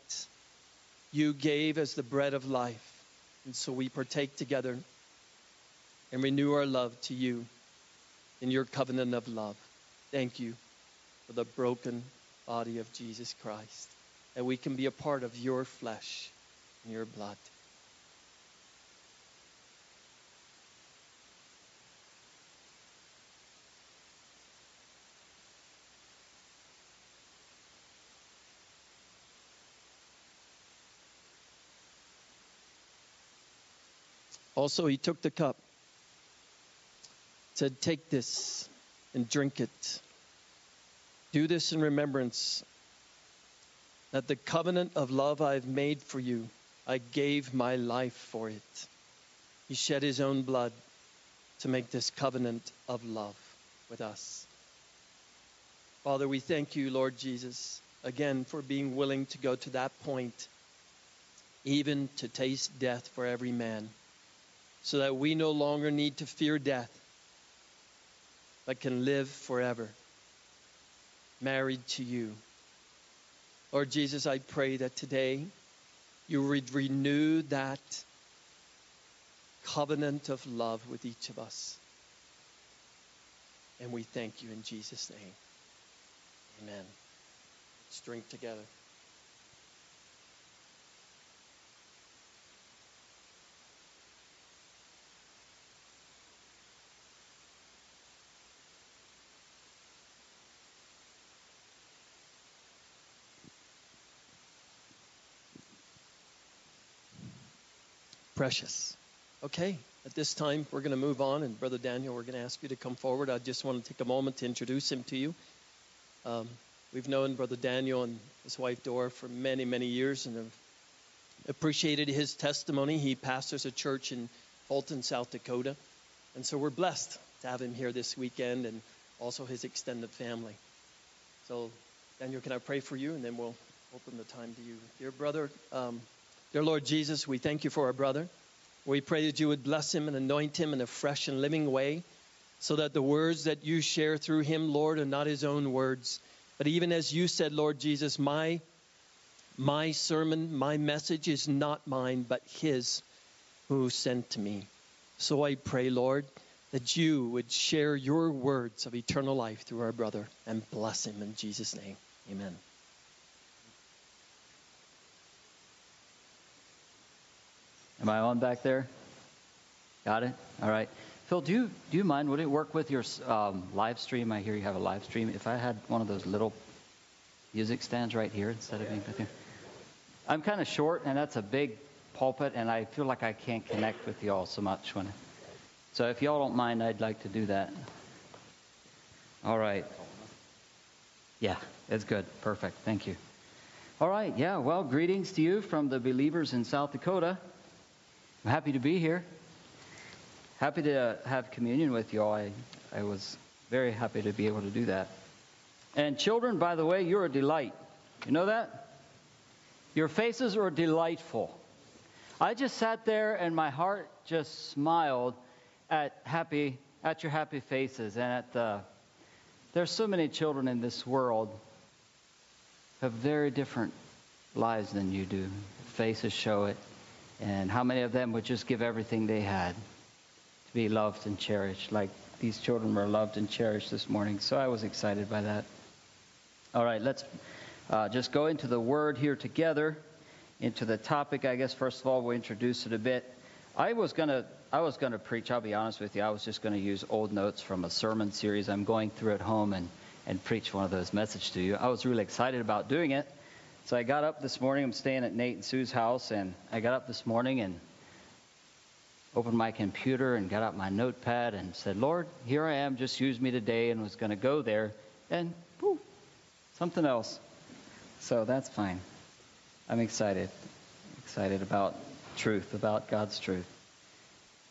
you gave as the bread of life. And so we partake together and renew our love to you in your covenant of love. Thank you for the broken body of Jesus Christ, that we can be a part of your flesh and your blood. Also, he took the cup, said, Take this and drink it. Do this in remembrance that the covenant of love I've made for you, I gave my life for it. He shed his own blood to make this covenant of love with us. Father, we thank you, Lord Jesus, again for being willing to go to that point, even to taste death for every man, so that we no longer need to fear death, but can live forever, married to you. Lord Jesus, I pray that today you would renew that covenant of love with each of us. And we thank you in Jesus' name. Amen. Let's drink together. Precious. Okay, at this time, we're going to move on, and Brother Daniel, we're going to ask you to come forward. I just want to take a moment to introduce him to you. Um, we've known Brother Daniel and his wife Dora for many, many years and have appreciated his testimony. He pastors a church in Fulton, South Dakota. And so we're blessed to have him here this weekend and also his extended family. So, Daniel, can I pray for you? And then we'll open the time to you. Dear brother, um, dear Lord Jesus, we thank you for our brother. We pray that you would bless him and anoint him in a fresh and living way so that the words that you share through him, Lord, are not his own words. But even as you said, Lord Jesus, my, my sermon, my message is not mine, but his who sent me. So I pray, Lord, that you would share your words of eternal life through our brother and bless him in Jesus' name. Amen. Am I on back there? Got it? All right. Phil, do you, do you mind? Would it work with your um, live stream? I hear you have a live stream. If I had one of those little music stands right here instead of being back there. I'm kind of short, and that's a big pulpit, and I feel like I can't connect with y'all so much when. So if y'all don't mind, I'd like to do that. All right. Yeah, it's good. Perfect. Thank you. All right. Yeah. Well, greetings to you from the believers in South Dakota. I'm happy to be here. Happy to have communion with you all. I, I was very happy to be able to do that. And children, by the way, you're a delight. You know that? Your faces are delightful. I just sat there and my heart just smiled at happy at your happy faces and at the there's so many children in this world have very different lives than you do. Faces show it. And how many of them would just give everything they had to be loved and cherished, like these children were loved and cherished this morning. So I was excited by that. All right, let's uh, just go into the word here together, into the topic. I guess first of all we'll introduce it a bit. I was gonna I was gonna preach. I'll be honest with you. I was just gonna use old notes from a sermon series I'm going through at home and and preach one of those messages to you. I was really excited about doing it. So I got up this morning. I'm staying at Nate and Sue's house, and I got up this morning and opened my computer and got out my notepad and said, Lord, here I am. Just use me today, and was going to go there, and poof, something else. So that's fine. I'm excited, excited about truth, about God's truth.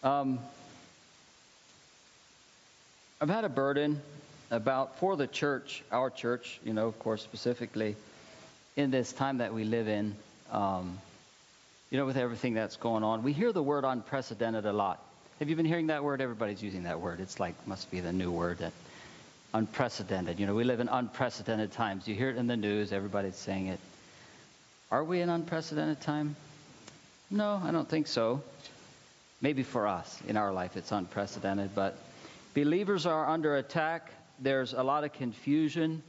Um, I've had a burden about for the church, our church, you know, of course, specifically in this time that we live in, um, you know, with everything that's going on. We hear the word unprecedented a lot. Have you been hearing that word? Everybody's using that word. It's like, must be the new word that unprecedented. You know, we live in unprecedented times. You hear it in the news, everybody's saying it. Are we in unprecedented time? No, I don't think so. Maybe for us in our life it's unprecedented, but believers are under attack. There's a lot of confusion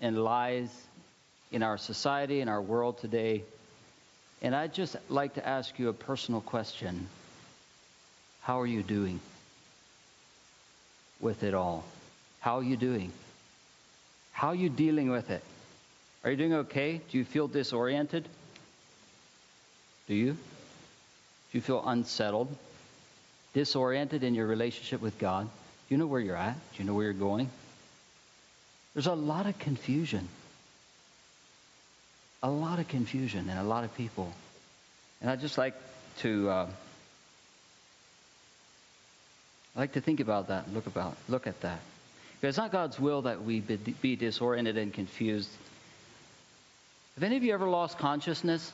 and lies in our society, in our world today. And I'd just like to ask you a personal question. How are you doing with it all? How are you doing? How are you dealing with it? Are you doing okay? Do you feel disoriented? Do you? Do you feel unsettled? Disoriented in your relationship with God? Do you know where you're at? Do you know where you're going? There's a lot of confusion. A lot of confusion and a lot of people. And I'd just like to uh, I like to think about that and look about look at that. Because it's not God's will that we be disoriented and confused. Have any of you ever lost consciousness?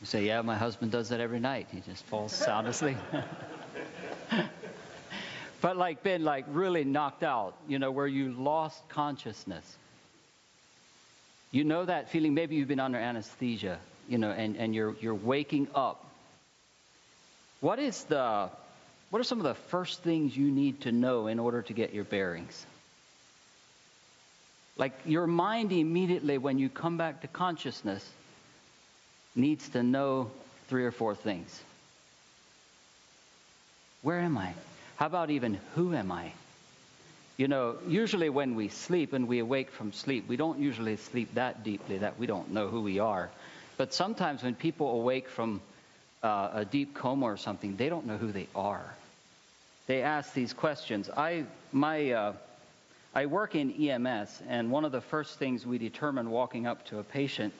You say, yeah, my husband does that every night. He just falls sound asleep. (laughs) but like been like really knocked out, you know, where you lost consciousness. You know that feeling, maybe you've been under anesthesia, you know, and, and you're you're waking up. What is the what are some of the first things you need to know in order to get your bearings? Like your mind immediately, when you come back to consciousness, needs to know three or four things. Where am I? How about even who am I? You know, usually when we sleep and we awake from sleep, we don't usually sleep that deeply that we don't know who we are. But sometimes when people awake from uh, a deep coma or something, they don't know who they are they ask these questions. I, my, uh, I work in EMS, and one of the first things we determine walking up to a patient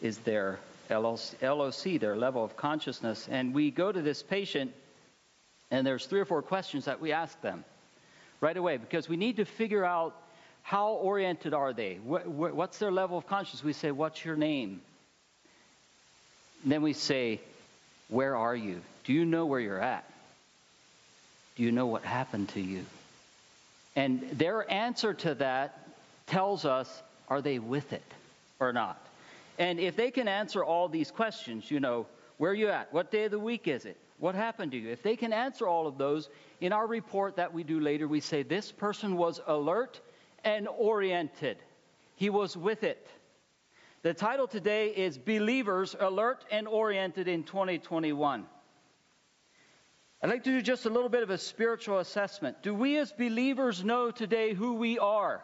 is their LOC, their level of consciousness. And we go to this patient, and there's three or four questions that we ask them right away because we need to figure out how oriented are they? What's their level of consciousness? We say, What's your name? And then we say, Where are you? Do you know where you're at? Do you know what happened to you? And their answer to that tells us are they with it or not? And if they can answer all these questions, you know, where are you at? What day of the week is it? What happened to you? If they can answer all of those, in our report that we do later, we say this person was alert and oriented. He was with it. The title today is Believers Alert and Oriented in 2021. I'd like to do just a little bit of a spiritual assessment. Do we as believers know today who we are?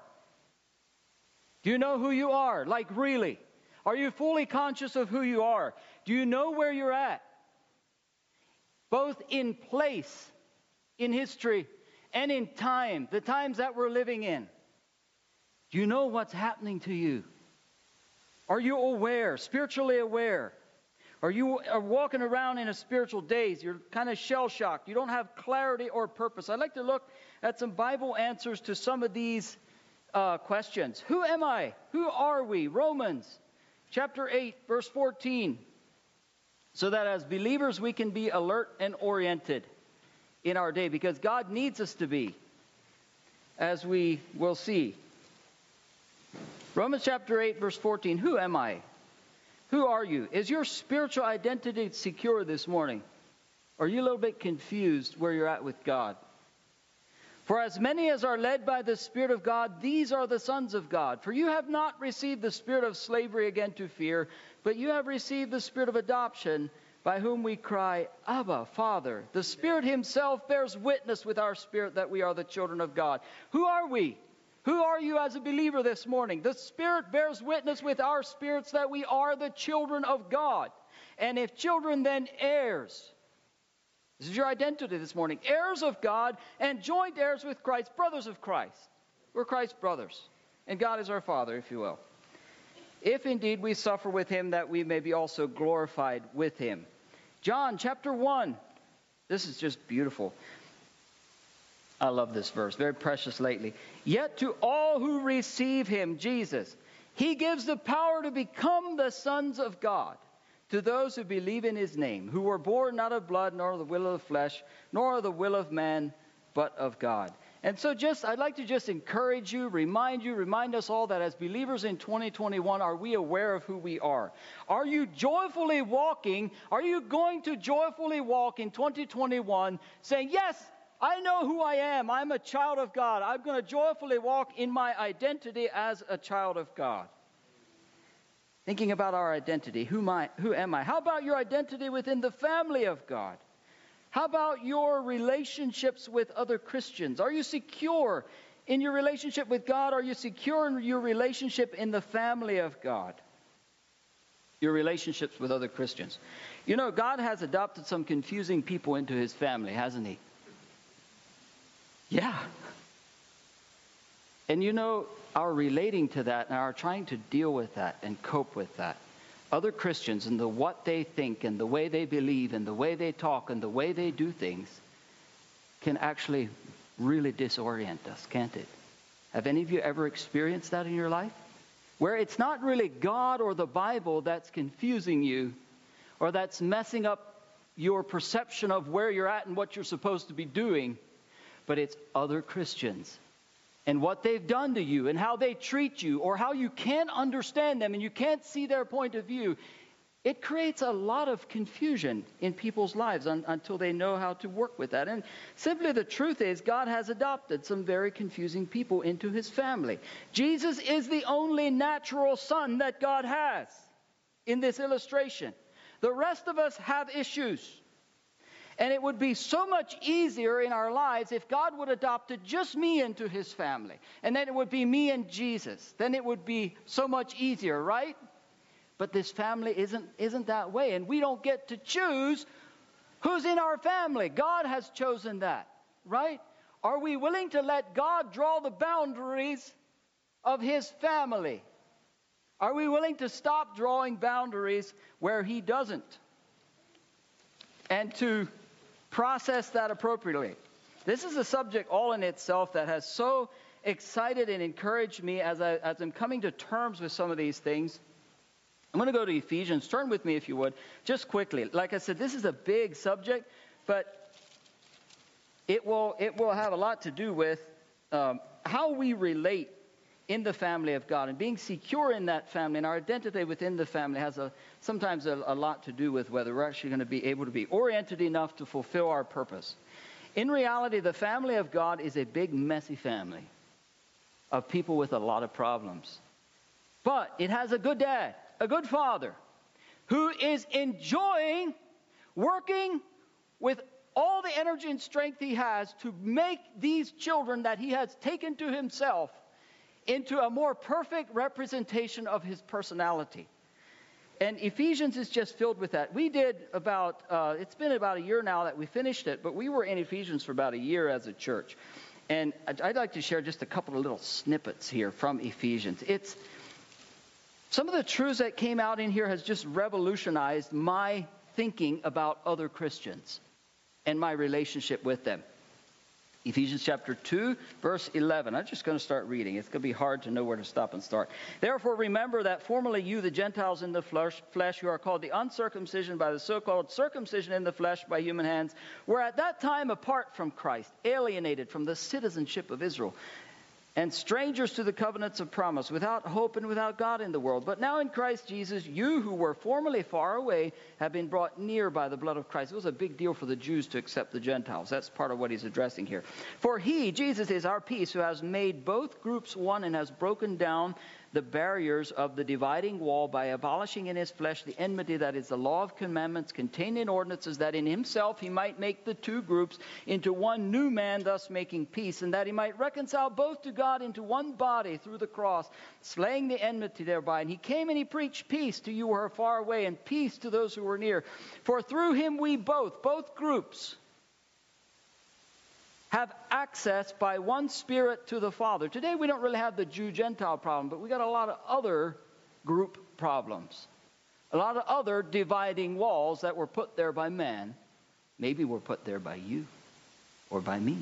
Do you know who you are? Like, really? Are you fully conscious of who you are? Do you know where you're at? Both in place, in history, and in time, the times that we're living in. Do you know what's happening to you? Are you aware, spiritually aware? Are you are walking around in a spiritual daze. You're kind of shell shocked. You don't have clarity or purpose. I'd like to look at some Bible answers to some of these uh, questions. Who am I? Who are we? Romans chapter 8, verse 14. So that as believers we can be alert and oriented in our day because God needs us to be, as we will see. Romans chapter 8, verse 14. Who am I? Who are you? Is your spiritual identity secure this morning? Or are you a little bit confused where you're at with God? For as many as are led by the Spirit of God, these are the sons of God. For you have not received the spirit of slavery again to fear, but you have received the spirit of adoption, by whom we cry, Abba, Father. The Spirit Himself bears witness with our spirit that we are the children of God. Who are we? Who are you as a believer this morning? The Spirit bears witness with our spirits that we are the children of God. And if children, then heirs. This is your identity this morning. Heirs of God and joint heirs with Christ, brothers of Christ. We're Christ's brothers. And God is our Father, if you will. If indeed we suffer with him, that we may be also glorified with him. John chapter 1. This is just beautiful. I love this verse, very precious lately. Yet to all who receive him, Jesus, he gives the power to become the sons of God. To those who believe in his name, who were born not of blood, nor of the will of the flesh, nor of the will of man, but of God. And so just I'd like to just encourage you, remind you, remind us all that as believers in 2021, are we aware of who we are? Are you joyfully walking? Are you going to joyfully walk in 2021 saying, "Yes, I know who I am. I'm a child of God. I'm going to joyfully walk in my identity as a child of God. Thinking about our identity. Who am I? Who am I? How about your identity within the family of God? How about your relationships with other Christians? Are you secure in your relationship with God? Are you secure in your relationship in the family of God? Your relationships with other Christians. You know, God has adopted some confusing people into his family, hasn't he? Yeah. And you know, our relating to that and our trying to deal with that and cope with that. Other Christians and the what they think and the way they believe and the way they talk and the way they do things can actually really disorient us, can't it? Have any of you ever experienced that in your life? Where it's not really God or the Bible that's confusing you or that's messing up your perception of where you're at and what you're supposed to be doing but it's other Christians and what they've done to you and how they treat you or how you can't understand them and you can't see their point of view. It creates a lot of confusion in people's lives un- until they know how to work with that. And simply the truth is, God has adopted some very confusing people into his family. Jesus is the only natural son that God has in this illustration. The rest of us have issues. And it would be so much easier in our lives if God would adopted just me into his family. And then it would be me and Jesus. Then it would be so much easier, right? But this family isn't, isn't that way. And we don't get to choose who's in our family. God has chosen that, right? Are we willing to let God draw the boundaries of his family? Are we willing to stop drawing boundaries where he doesn't? And to process that appropriately. This is a subject all in itself that has so excited and encouraged me as, I, as I'm coming to terms with some of these things. I'm going to go to Ephesians. Turn with me if you would, just quickly. Like I said, this is a big subject, but it will, it will have a lot to do with um, how we relate in the family of God. And being secure in that family and our identity within the family has a, sometimes a, a lot to do with whether we're actually going to be able to be oriented enough to fulfill our purpose. In reality, the family of God is a big, messy family of people with a lot of problems. But it has a good dad, a good father, who is enjoying working with all the energy and strength he has to make these children that he has taken to himself into a more perfect representation of his personality. And Ephesians is just filled with that. We did about, uh, it's been about a year now that we finished it, but we were in Ephesians for about a year as a church. And I'd like to share just a couple of little snippets here from Ephesians. It's some of the truths that came out in here has just revolutionized my thinking about other Christians and my relationship with them. Ephesians chapter 2, verse 11. I'm just going to start reading. It's going to be hard to know where to stop and start. Therefore, remember that formerly you, the Gentiles in the flesh, flesh who are called the uncircumcision by the so called circumcision in the flesh by human hands, were at that time apart from Christ, alienated from the citizenship of Israel and strangers to the covenants of promise, without hope and without God in the world. But now in Christ Jesus, you who were formerly far away have been brought near by the blood of Christ. It was a big deal for the Jews to accept the Gentiles. That's part of what he's addressing here. For he, Jesus, is our peace, who has made both groups one and has broken down the barriers of the dividing wall by abolishing in his flesh the enmity that is the law of commandments contained in ordinances, that in himself he might make the two groups into one new man, thus making peace, and that he might reconcile both to God into one body through the cross, slaying the enmity thereby. And he came and he preached peace to you who are far away, and peace to those who are near. For through him we both, both groups, have access by one Spirit to the Father. Today we don't really have the Jew Gentile problem, but we got a lot of other group problems. A lot of other dividing walls that were put there by man. Maybe were put there by you or by me.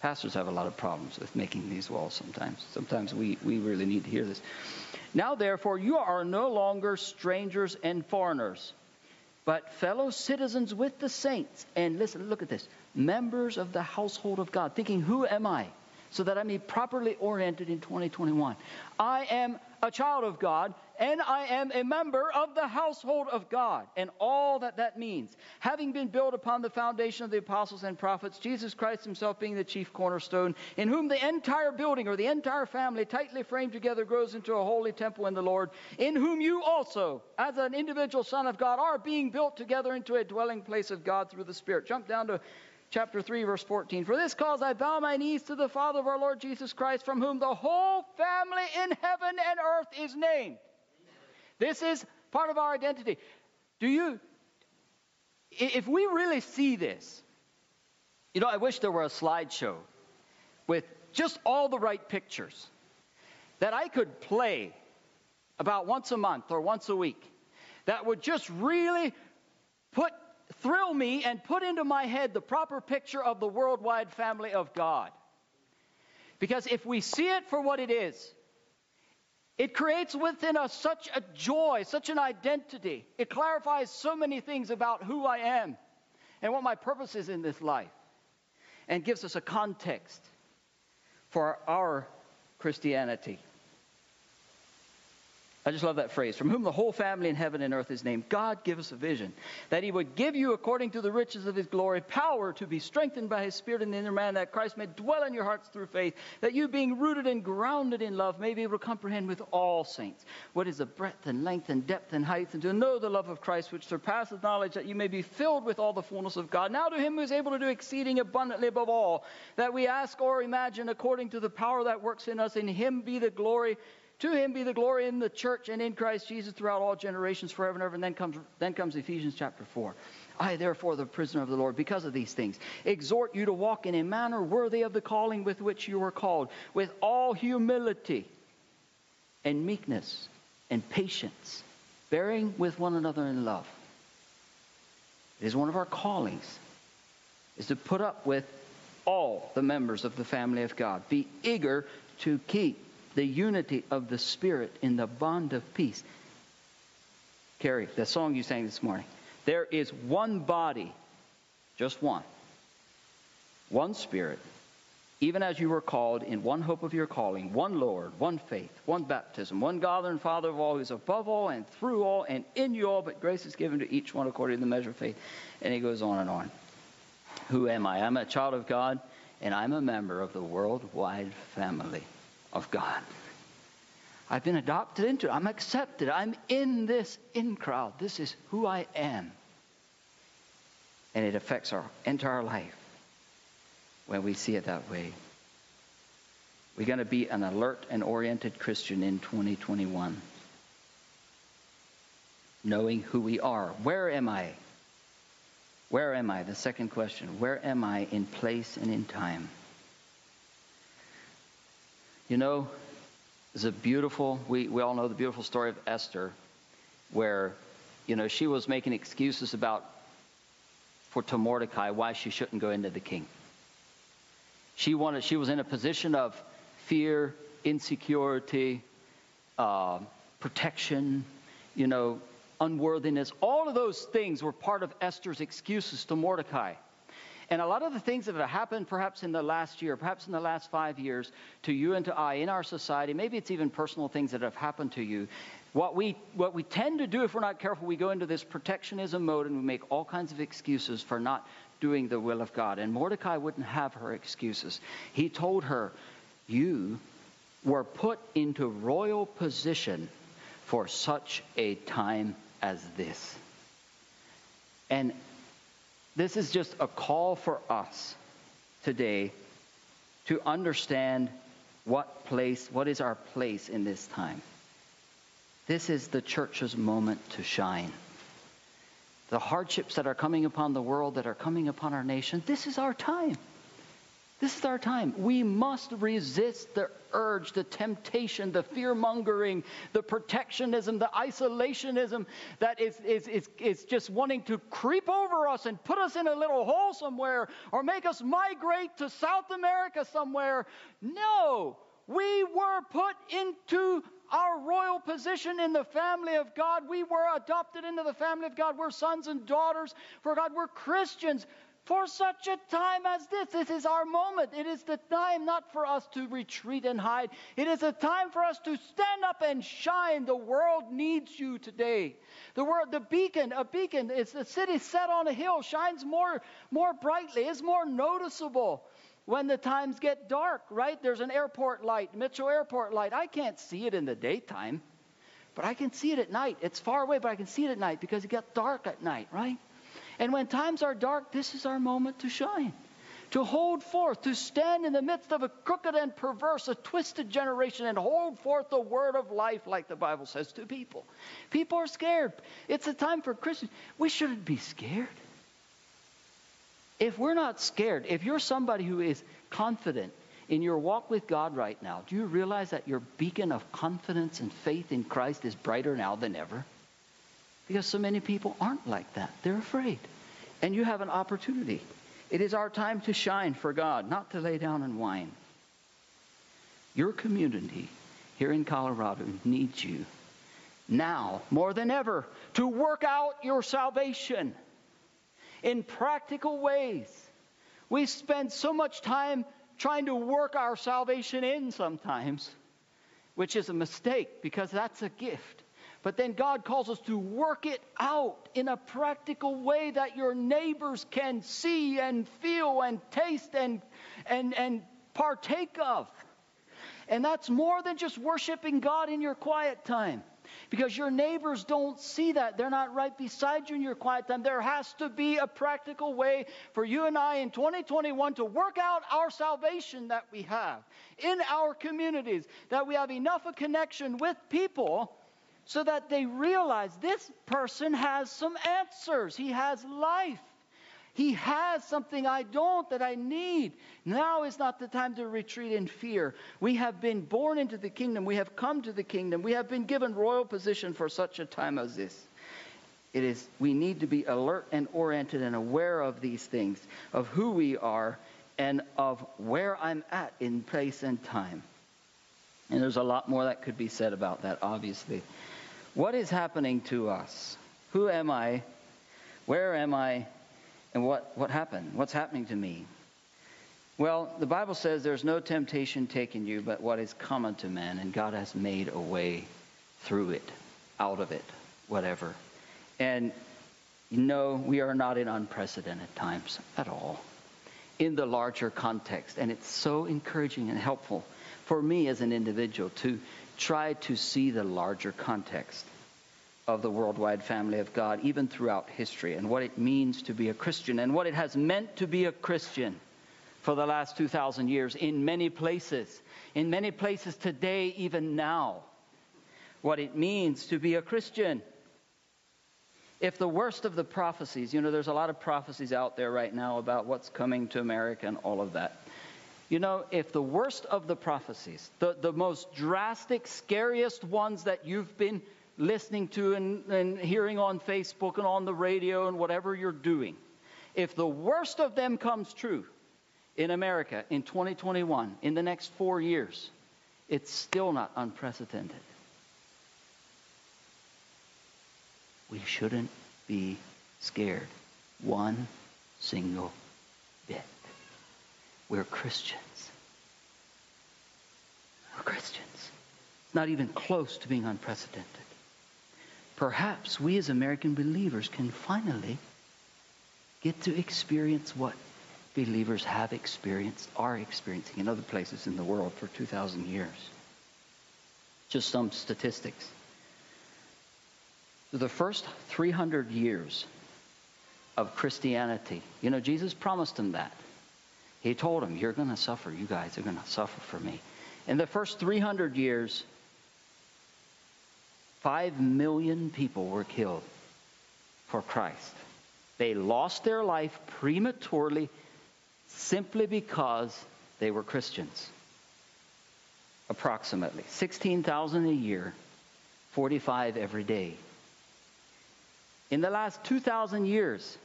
Pastors have a lot of problems with making these walls sometimes. Sometimes we, we really need to hear this. Now, therefore, you are no longer strangers and foreigners, but fellow citizens with the saints. And listen, look at this members of the household of God, thinking, Who am I? So that I may be properly oriented in 2021. I am a child of God, and I am a member of the household of God, and all that that means. Having been built upon the foundation of the apostles and prophets, Jesus Christ himself being the chief cornerstone, in whom the entire building or the entire family, tightly framed together, grows into a holy temple in the Lord, in whom you also, as an individual son of God, are being built together into a dwelling place of God through the Spirit. Jump down to chapter 3, verse 14. For this cause I bow my knees to the Father of our Lord Jesus Christ, from whom the whole family in heaven and earth is named. This is part of our identity. Do you, if we really see this, you know, I wish there were a slideshow with just all the right pictures that I could play about once a month or once a week that would just really put thrill me and put into my head the proper picture of the worldwide family of God. Because if we see it for what it is, it creates within us such a joy, such an identity. It clarifies so many things about who I am and what my purpose is in this life, and gives us a context for our Christianity. I just love that phrase. From whom the whole family in heaven and earth is named. God give us a vision that He would give you, according to the riches of His glory, power to be strengthened by His Spirit in the inner man, that Christ may dwell in your hearts through faith, that you, being rooted and grounded in love, may be able to comprehend with all saints what is the breadth and length and depth and height, and to know the love of Christ, which surpasses knowledge, that you may be filled with all the fullness of God. Now to Him who is able to do exceeding abundantly above all that we ask or imagine, according to the power that works in us, in Him be the glory to him be the glory in the church and in Christ Jesus throughout all generations, forever and ever. And then comes, then comes Ephesians chapter 4. I, therefore, the prisoner of the Lord, because of these things, exhort you to walk in a manner worthy of the calling with which you are called, with all humility and meekness and patience, bearing with one another in love. It is one of our callings, is to put up with all the members of the family of God. Be eager to keep the unity of the Spirit in the bond of peace. Carrie, the song you sang this morning. There is one body, just one, one Spirit, even as you were called in one hope of your calling, one Lord, one faith, one baptism, one God and Father of all, who is above all and through all and in you all, but grace is given to each one according to the measure of faith. And he goes on and on. Who am I? I'm a child of God, and I'm a member of the worldwide family of God. I've been adopted into it. I'm accepted. I'm in this in crowd. This is who I am. And it affects our entire life when we see it that way. We're going to be an alert and oriented Christian in 2021. Knowing who we are. Where am I? Where am I? The second question. Where am I in place and in time? You know, it's a beautiful, we, we all know the beautiful story of Esther, where, you know, she was making excuses about, for to Mordecai, why she shouldn't go into the king. She wanted, she was in a position of fear, insecurity, uh, protection, you know, unworthiness. All of those things were part of Esther's excuses to Mordecai. And a lot of the things that have happened perhaps in the last year, perhaps in the last five years, to you and to I in our society, maybe it's even personal things that have happened to you. What we, what we tend to do if we're not careful, we go into this protectionism mode and we make all kinds of excuses for not doing the will of God. And Mordecai wouldn't have her excuses. He told her, You were put into royal position for such a time as this. And this is just a call for us today to understand what place, what is our place in this time. This is the church's moment to shine the hardships that are coming upon the world, that are coming upon our nation, this is our time. This is our time. We must resist the urge, the temptation, the fear mongering, the protectionism, the isolationism that is, is, is, is just wanting to creep over us and put us in a little hole somewhere or make us migrate to South America somewhere. No, we were put into our royal position in the family of God. We were adopted into the family of God. We're sons and daughters for God. We're Christians for such a time as this. This is our moment. It is the time not for us to retreat and hide. It is a time for us to stand up and shine. The world needs you today. The world, the beacon, a beacon, it's a city set on a hill, shines more, more brightly, is more noticeable when the times get dark, right? There's an airport light, Mitchell Airport light. I can't see it in the daytime, but I can see it at night. It's far away, but I can see it at night because it gets dark at night, right? And when times are dark, this is our moment to shine, to hold forth, to stand in the midst of a crooked and perverse, a twisted generation and hold forth the word of life, like the Bible says to people. People are scared. It's a time for Christians. We shouldn't be scared. If we're not scared, if you're somebody who is confident in your walk with God right now, do you realize that your beacon of confidence and faith in Christ is brighter now than ever? Because so many people aren't like that. They're afraid. And you have an opportunity. It is our time to shine for God, not to lay down and whine. Your community here in Colorado needs you now more than ever to work out your salvation in practical ways. We spend so much time trying to work our salvation in sometimes, which is a mistake because that's a gift. But then God calls us to work it out in a practical way that your neighbors can see and feel and taste and, and, and partake of. And that's more than just worshiping God in your quiet time because your neighbors don't see that. They're not right beside you in your quiet time. There has to be a practical way for you and I in 2021 to work out our salvation that we have in our communities, that we have enough of connection with people so that they realize this person has some answers. He has life. He has something I don't that I need. Now is not the time to retreat in fear. We have been born into the kingdom. We have come to the kingdom. We have been given royal position for such a time as this. It is we need to be alert and oriented and aware of these things, of who we are and of where I'm at in place and time. And there's a lot more that could be said about that, obviously. What is happening to us? Who am I? Where am I? And what, what happened? What's happening to me? Well, the Bible says there's no temptation taken you but what is common to man, and God has made a way through it, out of it, whatever. And no, we are not in unprecedented times at all in the larger context. And it's so encouraging and helpful for me as an individual to try to see the larger context of the worldwide family of God, even throughout history, and what it means to be a Christian, and what it has meant to be a Christian for the last 2,000 years in many places. In many places today, even now, what it means to be a Christian. If the worst of the prophecies, you know, there's a lot of prophecies out there right now about what's coming to America and all of that. You know, if the worst of the prophecies, the, the most drastic, scariest ones that you've been listening to and, and hearing on Facebook and on the radio and whatever you're doing, if the worst of them comes true in America in 2021, in the next four years, it's still not unprecedented. We shouldn't be scared one single. We're Christians. We're Christians. It's not even close to being unprecedented. Perhaps we as American believers can finally get to experience what believers have experienced, are experiencing in other places in the world for 2,000 years. Just some statistics. The first 300 years of Christianity, you know, Jesus promised them that. He told them, You're going to suffer. You guys are going to suffer for me. In the first 300 years, 5 million people were killed for Christ. They lost their life prematurely simply because they were Christians. Approximately 16,000 a year, 45 every day. In the last 2,000 years,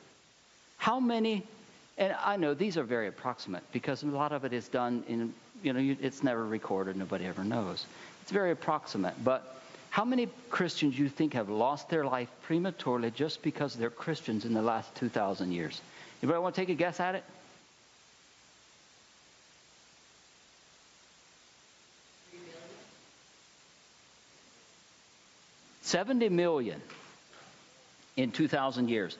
how many, and I know these are very approximate because a lot of it is done in, you know, it's never recorded, nobody ever knows. It's very approximate, but how many Christians you think have lost their life prematurely just because they're Christians in the last 2,000 years? Anybody want to take a guess at it? Seventy million in 2,000 years.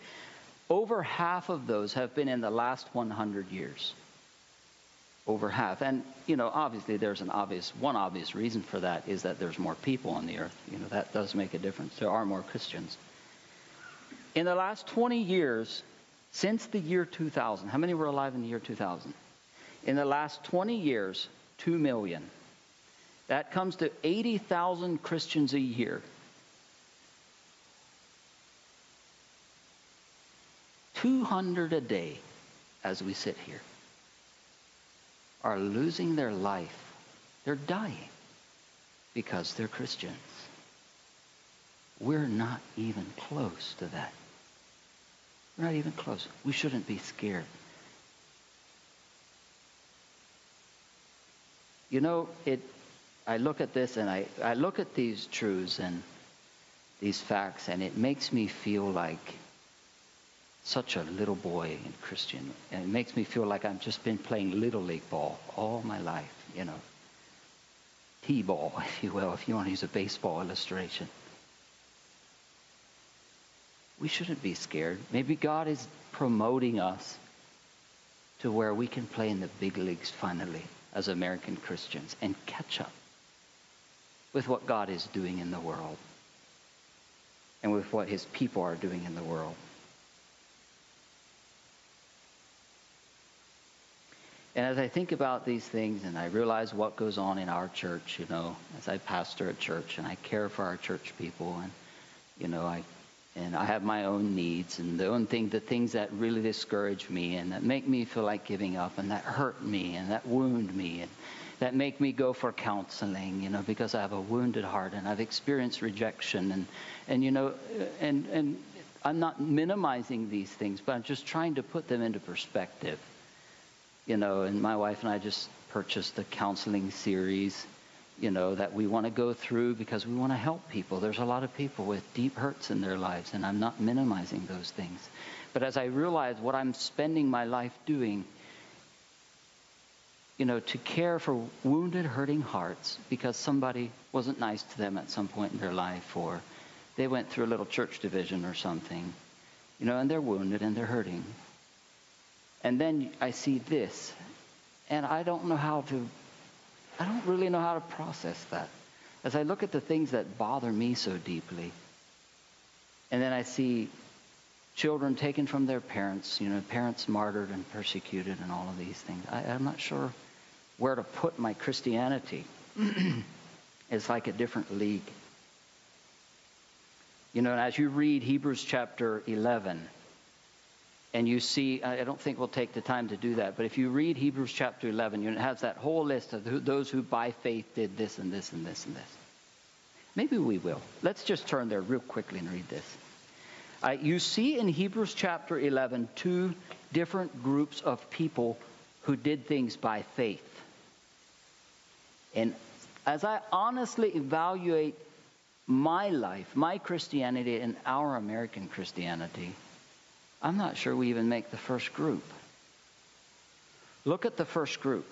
Over half of those have been in the last 100 years. Over half. And, you know, obviously there's an obvious, one obvious reason for that is that there's more people on the earth. You know, that does make a difference. There are more Christians. In the last 20 years, since the year 2000, how many were alive in the year 2000? In the last 20 years, 2 million. That comes to 80,000 Christians a year 200 a day as we sit here are losing their life. They're dying because they're Christians. We're not even close to that. We're not even close. We shouldn't be scared. You know, it I look at this and I, I look at these truths and these facts and it makes me feel like such a little boy in Christian. And it makes me feel like I've just been playing little league ball all my life, you know. T-ball, (laughs) if you will, if you want to use a baseball illustration. We shouldn't be scared. Maybe God is promoting us to where we can play in the big leagues finally as American Christians and catch up with what God is doing in the world and with what his people are doing in the world. And as I think about these things and I realize what goes on in our church, you know, as I pastor a church and I care for our church people and, you know, I, and I have my own needs and the own thing, the things that really discourage me and that make me feel like giving up and that hurt me and that wound me and that make me go for counseling, you know, because I have a wounded heart and I've experienced rejection and, and you know, and, and I'm not minimizing these things, but I'm just trying to put them into perspective you know, and my wife and I just purchased a counseling series, you know, that we want to go through because we want to help people. There's a lot of people with deep hurts in their lives, and I'm not minimizing those things. But as I realize what I'm spending my life doing you know, to care for wounded, hurting hearts because somebody wasn't nice to them at some point in their life or they went through a little church division or something, you know, and they're wounded and they're hurting. And then I see this, and I don't know how to, I don't really know how to process that. As I look at the things that bother me so deeply, and then I see children taken from their parents, you know, parents martyred and persecuted and all of these things. I, I'm not sure where to put my Christianity. (clears throat) it's like a different league. You know, as you read Hebrews chapter 11, and you see, I don't think we'll take the time to do that, but if you read Hebrews chapter 11, it has that whole list of those who by faith did this and this and this and this. Maybe we will. Let's just turn there real quickly and read this. Uh, you see in Hebrews chapter 11 two different groups of people who did things by faith. And as I honestly evaluate my life, my Christianity, and our American Christianity, I'm not sure we even make the first group. Look at the first group.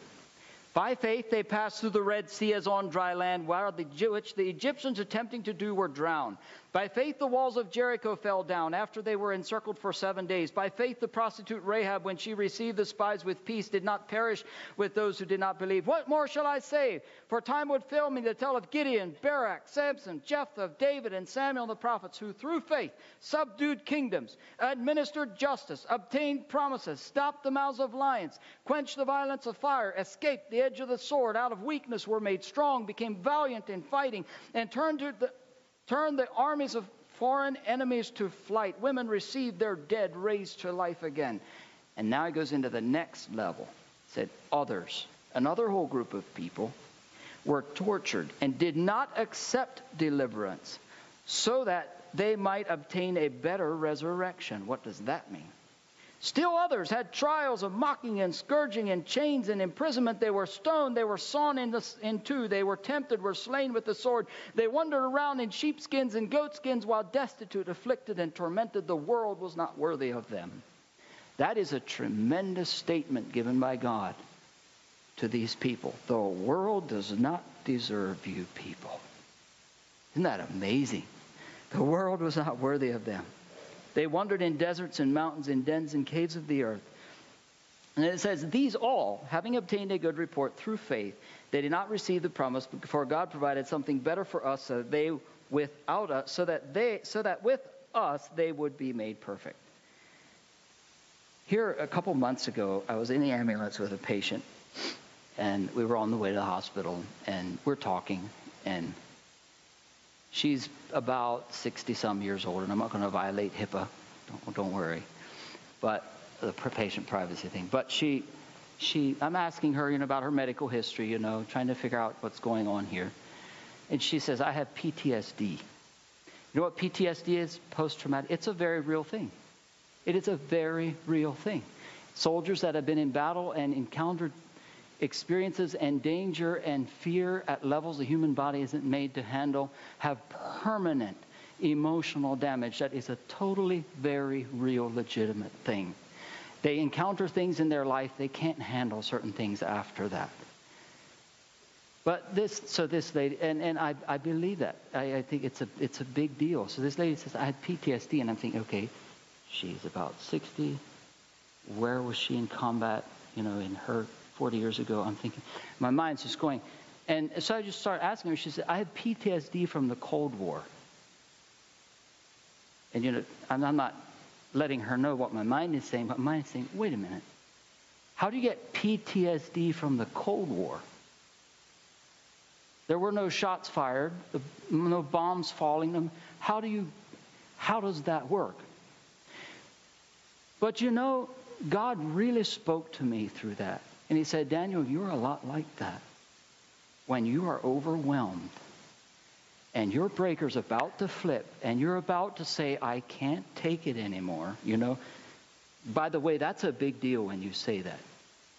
By faith, they passed through the Red Sea as on dry land, while the, which the Egyptians attempting to do were drowned. By faith, the walls of Jericho fell down after they were encircled for seven days. By faith, the prostitute Rahab, when she received the spies with peace, did not perish with those who did not believe. What more shall I say? For time would fail me to tell of Gideon, Barak, Samson, Jephthah, David, and Samuel the prophets, who through faith subdued kingdoms, administered justice, obtained promises, stopped the mouths of lions, quenched the violence of fire, escaped the edge of the sword, out of weakness were made strong, became valiant in fighting, and turned to the turned the armies of foreign enemies to flight. Women received their dead raised to life again. And now he goes into the next level. Said others, another whole group of people, were tortured and did not accept deliverance so that they might obtain a better resurrection. What does that mean? Still others had trials of mocking and scourging and chains and imprisonment. They were stoned. They were sawn in, the, in two. They were tempted, were slain with the sword. They wandered around in sheepskins and goatskins while destitute, afflicted, and tormented. The world was not worthy of them. That is a tremendous statement given by God to these people. The world does not deserve you people. Isn't that amazing? The world was not worthy of them. They wandered in deserts and mountains, in dens and caves of the earth. And it says, These all, having obtained a good report through faith, they did not receive the promise, for God provided something better for us, so that they without us, so that they, so that with us they would be made perfect. Here, a couple months ago, I was in the ambulance with a patient, and we were on the way to the hospital, and we're talking, and She's about 60 some years old, and I'm not going to violate HIPAA. Don't, don't worry. But the patient privacy thing. But she, she, I'm asking her, you know, about her medical history, you know, trying to figure out what's going on here. And she says, I have PTSD. You know what PTSD is? Post traumatic. It's a very real thing. It is a very real thing. Soldiers that have been in battle and encountered experiences and danger and fear at levels the human body isn't made to handle have permanent emotional damage that is a totally very real legitimate thing. They encounter things in their life they can't handle certain things after that. But this so this lady and, and I, I believe that. I, I think it's a it's a big deal. So this lady says i had ptsd and i'm thinking okay she's about 60 where was she in combat you know in her 40 years ago. I'm thinking, my mind's just going. And so I just started asking her. She said, I have PTSD from the Cold War. And, you know, I'm, I'm not letting her know what my mind is saying, but my mind is saying, wait a minute. How do you get PTSD from the Cold War? There were no shots fired, no bombs falling. How do you, how does that work? But you know, God really spoke to me through that. And he said, Daniel, you're a lot like that. When you are overwhelmed and your breaker's about to flip and you're about to say, I can't take it anymore, you know. By the way, that's a big deal when you say that.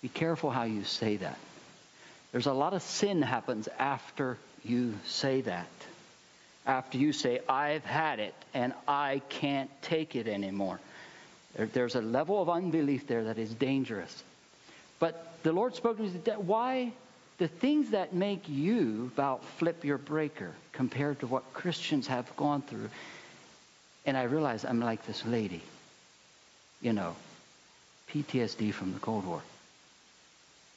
Be careful how you say that. There's a lot of sin happens after you say that. After you say, I've had it and I can't take it anymore. There, there's a level of unbelief there that is dangerous. But the Lord spoke to me, said, why the things that make you about flip your breaker compared to what Christians have gone through. And I realized I'm like this lady, you know, PTSD from the Cold War.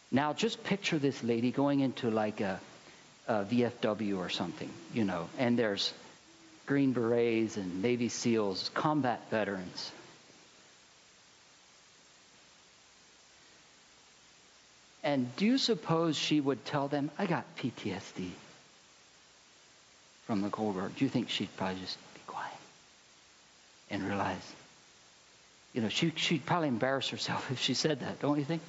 Now just picture this lady going into like a, a VFW or something, you know, and there's Green Berets and Navy SEALs, combat veterans. And do you suppose she would tell them, I got PTSD from the Cold War? Do you think she'd probably just be quiet and realize? You know, she, she'd probably embarrass herself (laughs) if she said that, don't you think?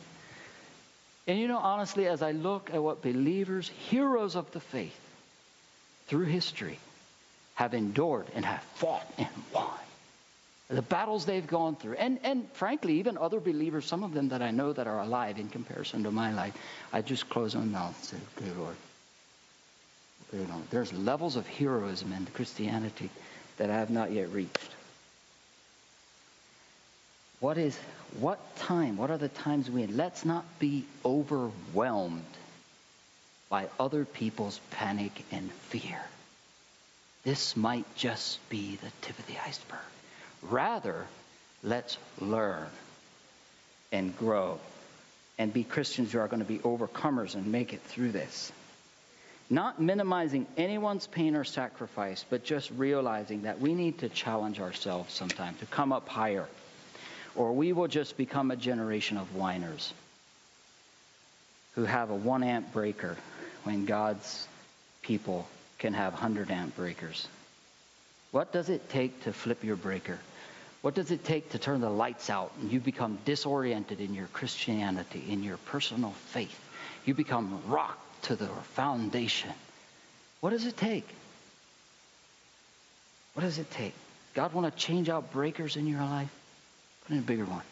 And you know, honestly, as I look at what believers, heroes of the faith, through history, have endured and have fought and won, the battles they've gone through, and, and frankly, even other believers, some of them that I know that are alive in comparison to my life, I just close my mouth and say, Good Lord. You know, there's levels of heroism in Christianity that I have not yet reached. What is, what time, what are the times we in? Let's not be overwhelmed by other people's panic and fear. This might just be the tip of the iceberg. Rather, let's learn and grow and be Christians who are going to be overcomers and make it through this. Not minimizing anyone's pain or sacrifice, but just realizing that we need to challenge ourselves sometimes to come up higher, or we will just become a generation of whiners who have a one amp breaker when God's people can have 100 amp breakers. What does it take to flip your breaker? What does it take to turn the lights out and you become disoriented in your Christianity, in your personal faith? You become rocked to the foundation. What does it take? What does it take? God want to change out breakers in your life? Put in a bigger one.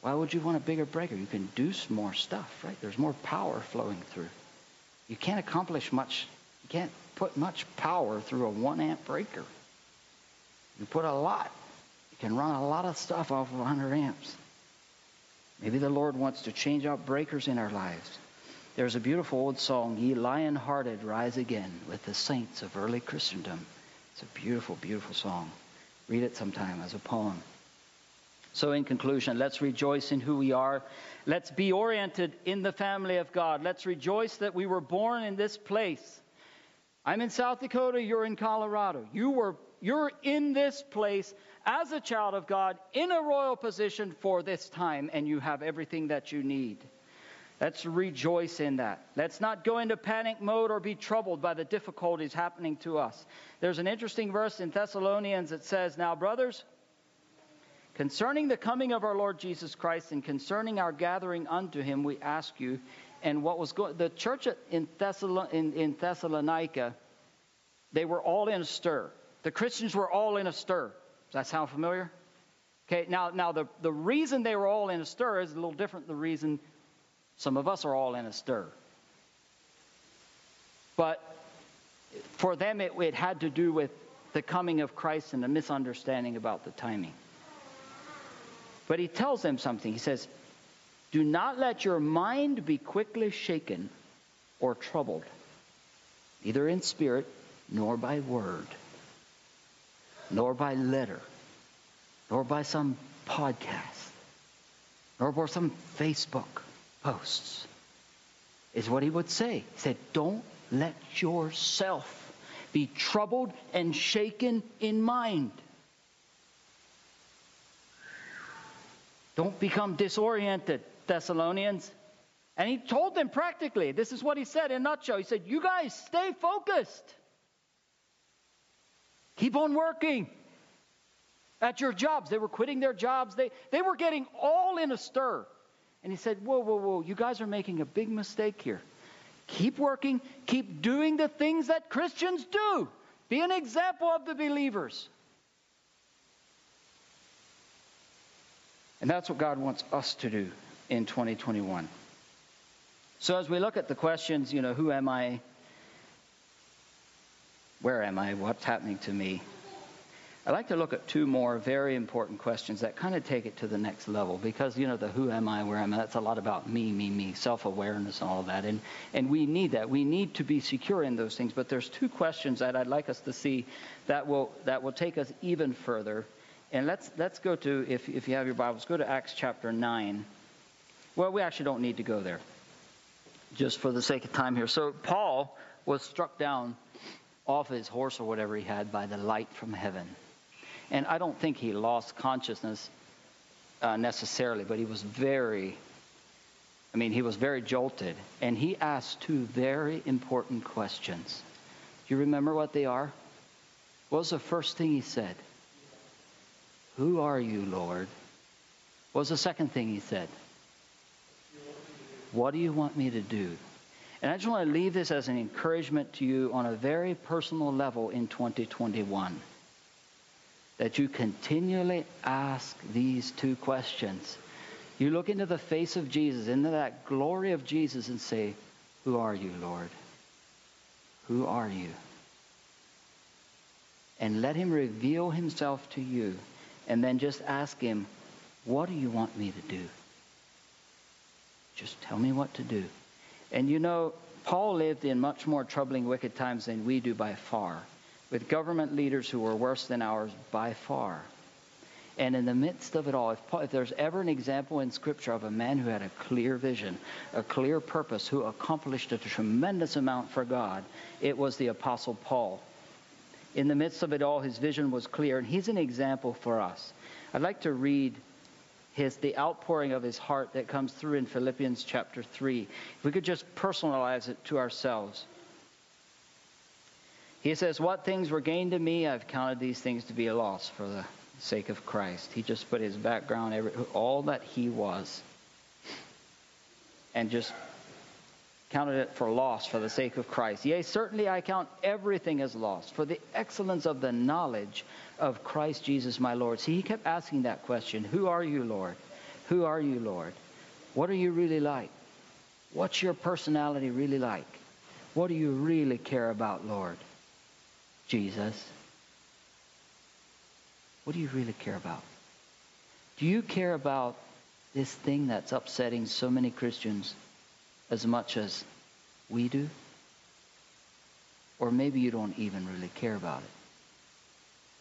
Why would you want a bigger breaker? You can do some more stuff, right? There's more power flowing through. You can't accomplish much. You can't put much power through a one amp breaker. You put a lot. You can run a lot of stuff off of 100 amps. Maybe the Lord wants to change out breakers in our lives. There's a beautiful old song, Ye Lion Hearted Rise Again, with the saints of early Christendom. It's a beautiful, beautiful song. Read it sometime as a poem. So, in conclusion, let's rejoice in who we are. Let's be oriented in the family of God. Let's rejoice that we were born in this place. I'm in South Dakota, you're in Colorado. You were you're in this place as a child of God in a royal position for this time, and you have everything that you need. Let's rejoice in that. Let's not go into panic mode or be troubled by the difficulties happening to us. There's an interesting verse in Thessalonians that says, Now, brothers, concerning the coming of our Lord Jesus Christ and concerning our gathering unto him, we ask you, and what was going, the church in, Thessalon, in, in Thessalonica, they were all in a stir. The Christians were all in a stir. Does that sound familiar? Okay, now, now the, the reason they were all in a stir is a little different than the reason some of us are all in a stir. But for them, it, it had to do with the coming of Christ and a misunderstanding about the timing. But he tells them something. He says, Do not let your mind be quickly shaken or troubled, neither in spirit nor by word nor by letter, nor by some podcast, nor by some Facebook posts, is what he would say. He said, Don't let yourself be troubled and shaken in mind. Don't become disoriented, Thessalonians. And he told them practically, this is what he said in a nutshell. He said, You guys stay focused. Keep on working at your jobs. They were quitting their jobs. They, they were getting all in a stir. And he said, Whoa, whoa, whoa, you guys are making a big mistake here. Keep working, keep doing the things that Christians do. Be an example of the believers. And that's what God wants us to do in 2021. So as we look at the questions, you know, who am I? Where am I? What's happening to me? I'd like to look at two more very important questions that kind of take it to the next level because, you know, the who am I, where am I, that's a lot about me, me, me, self awareness all of that. And, and we need that. We need to be secure in those things. But there's two questions that I'd like us to see that will, that will take us even further. And let's, let's go to, if, if you have your Bibles, go to Acts chapter 9. Well, we actually don't need to go there, just for the sake of time here. So, Paul was struck down off his horse or whatever he had by the light from heaven. And I don't think he lost consciousness uh, necessarily, but he was very, I mean, he was very jolted. And he asked two very important questions. Do you remember what they are? What was the first thing he said? Who are you, Lord? What was the second thing he said? What do you want me to do? And I just want to leave this as an encouragement to you on a very personal level in 2021 that you continually ask these two questions. You look into the face of Jesus, into that glory of Jesus, and say, Who are you, Lord? Who are you? And let Him reveal Himself to you. And then just ask Him, What do you want me to do? Just tell me what to do. And you know, Paul lived in much more troubling, wicked times than we do by far with government leaders who were worse than ours by far. And in the midst of it all, if, if, there's ever an example in Scripture of a man who had a clear vision, a clear purpose, who accomplished a tremendous amount for God, it was the Apostle Paul. In the midst of it all, his vision was clear, and he's an example for us. I'd like to read his, the outpouring of his heart that comes through in Philippians chapter 3. If we could just personalize it to ourselves. He says, What things were gained to me, I've counted these things to be a loss for the sake of Christ. He just put his background, every, all that he was, and just counted it for loss for the sake of Christ. Yea, certainly I count everything as loss for the excellence of the knowledge of Christ Jesus my Lord. See, he kept asking that question Who are you, Lord? Who are you, Lord? What are you really like? What's your personality really like? What do you really care about, Lord? Jesus, what do you really care about? Do you care about this thing that's upsetting so many Christians as much as we do? Or maybe you don't even really care about it.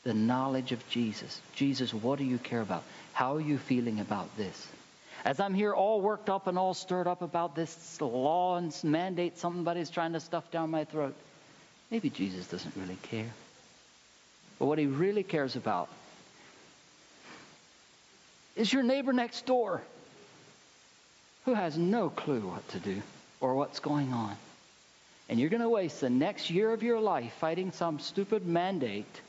The knowledge of Jesus. Jesus, what do you care about? How are you feeling about this? As I'm here all worked up and all stirred up about this law and mandate somebody's trying to stuff down my throat, Maybe Jesus doesn't really care. But what he really cares about is your neighbor next door who has no clue what to do or what's going on. And you're going to waste the next year of your life fighting some stupid mandate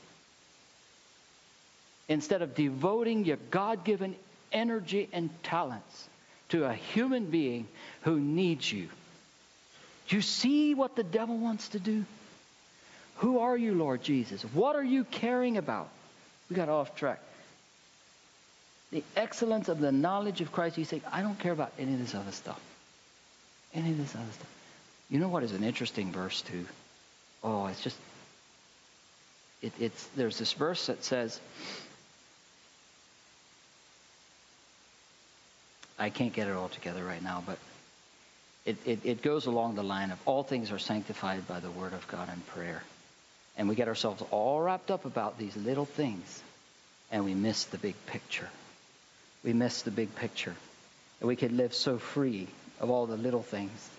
instead of devoting your God given energy and talents to a human being who needs you. Do you see what the devil wants to do? Who are you, Lord Jesus? What are you caring about? We got off track. The excellence of the knowledge of Christ. You say, I don't care about any of this other stuff. Any of this other stuff. You know what is an interesting verse, too? Oh, it's just. It, it's there's this verse that says, I can't get it all together right now, but it, it, it goes along the line of all things are sanctified by the word of God and prayer. And we get ourselves all wrapped up about these little things, and we miss the big picture. We miss the big picture. And we can live so free of all the little things.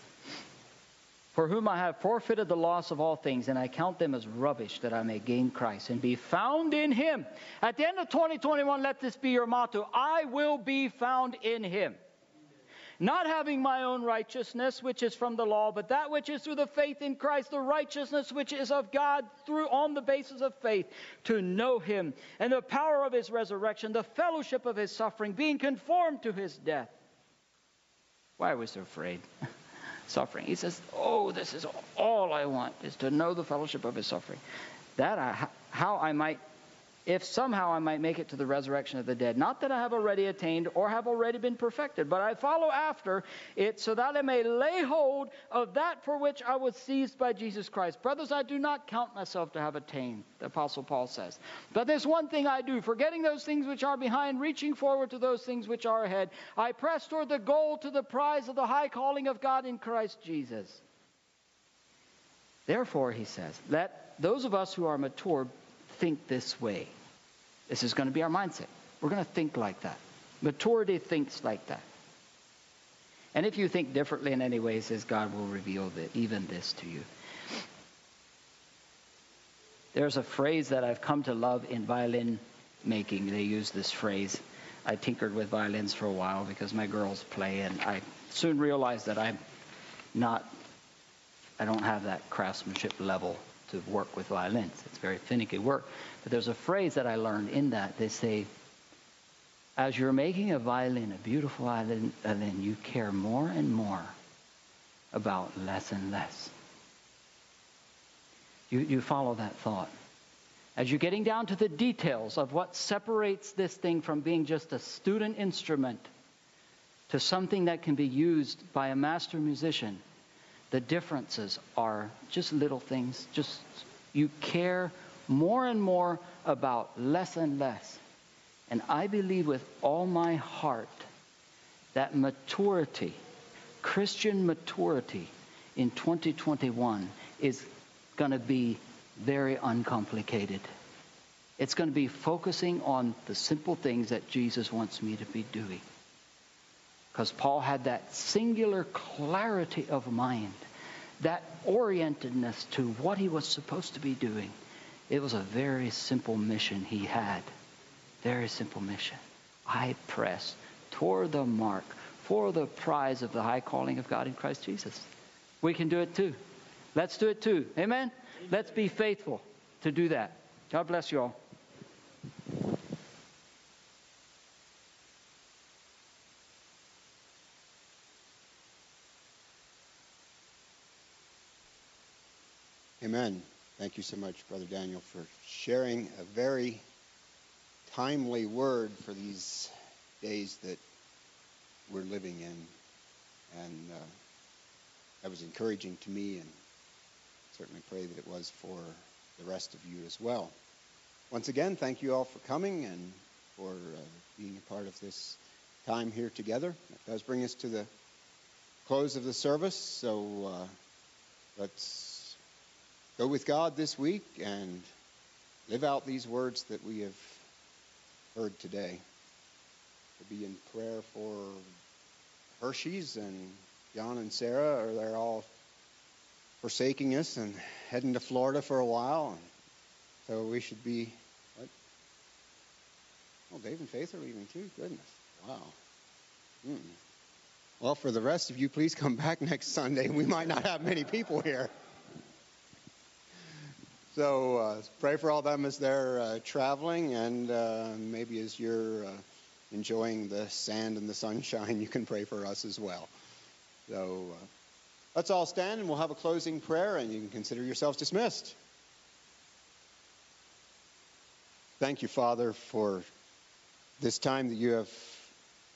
For whom I have forfeited the loss of all things, and I count them as rubbish that I may gain Christ and be found in Him. At the end of 2021, let this be your motto I will be found in Him not having my own righteousness, which is from the law, but that which is through the faith in Christ, the righteousness which is of God through on the basis of faith, to know him and the power of his resurrection, the fellowship of his suffering, being conformed to his death. Why was he afraid? (laughs) suffering. He says, Oh, this is all I want is to know the fellowship of his suffering. That I, how I might if somehow I might make it to the resurrection of the dead. Not that I have already attained or have already been perfected, but I follow after it so that I may lay hold of that for which I was seized by Jesus Christ. Brothers, I do not count myself to have attained, the Apostle Paul says. But there's one thing I do, forgetting those things which are behind, reaching forward to those things which are ahead. I press toward the goal to the prize of the high calling of God in Christ Jesus. Therefore, he says, let those of us who are mature think this way. This is going to be our mindset. We're going to think like that. Maturity thinks like that. And if you think differently in any way, says God will reveal that even this to you. There's a phrase that I've come to love in violin making. They use this phrase. I tinkered with violins for a while because my girls play, and I soon realized that I'm not, I don't have that craftsmanship level to work with violins. It's very finicky work. But there's a phrase that I learned in that. They say, as you're making a violin, a beautiful violin, uh, then you care more and more about less and less. You, you follow that thought. As you're getting down to the details of what separates this thing from being just a student instrument to something that can be used by a master musician, the differences are just little things. Just you care more and more about less and less. And I believe with all my heart that maturity, Christian maturity in 2021 is going to be very uncomplicated. It's going to be focusing on the simple things that Jesus wants me to be doing. Because Paul had that singular clarity of mind, that orientedness to what he was supposed to be doing. It was a very simple mission he had. Very simple mission. I press toward the mark for the prize of the high calling of God in Christ Jesus. We can do it too. Let's do it too. Amen? Let's be faithful to do that. God bless you all. Amen. Thank you so much, Brother Daniel, for sharing a very timely word for these days that we're living in. And uh, that was encouraging to me, and certainly pray that it was for the rest of you as well. Once again, thank you all for coming and for uh, being a part of this time here together. That does bring us to the close of the service, so uh, let's go with God this week and live out these words that we have heard today. To be in prayer for Hershey's and John and Sarah, or they're all forsaking us and heading to Florida for a while. So we should be. What? Oh, Dave and Faith are leaving too. Goodness, wow. Mm. Well, for the rest of you, please come back (laughs) next Sunday. We might not have many people here. So uh, pray for all them as they're uh, traveling, and uh, maybe as you're uh, enjoying the sand and the sunshine, (laughs) you can pray for us as well. So uh, let's all stand, and we'll have a closing prayer, and you can consider yourselves dismissed. Thank you, Father, for this time that you have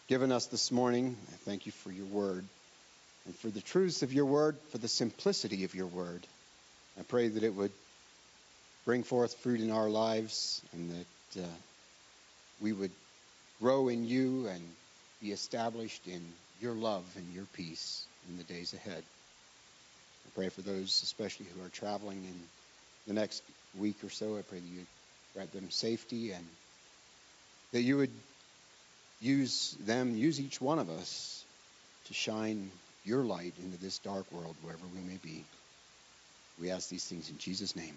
given us this morning. I thank you for your word and for the truths of your word, for the simplicity of your word. I pray that it would bring forth fruit in our lives and that uh, we would grow in you and be established in your love and your peace in the days ahead. I pray for those, especially who are traveling in the next week or so. I pray that you grant them safety and that you would use them, use each one of us to shine your light into this dark world wherever we may be. We ask these things in Jesus' name.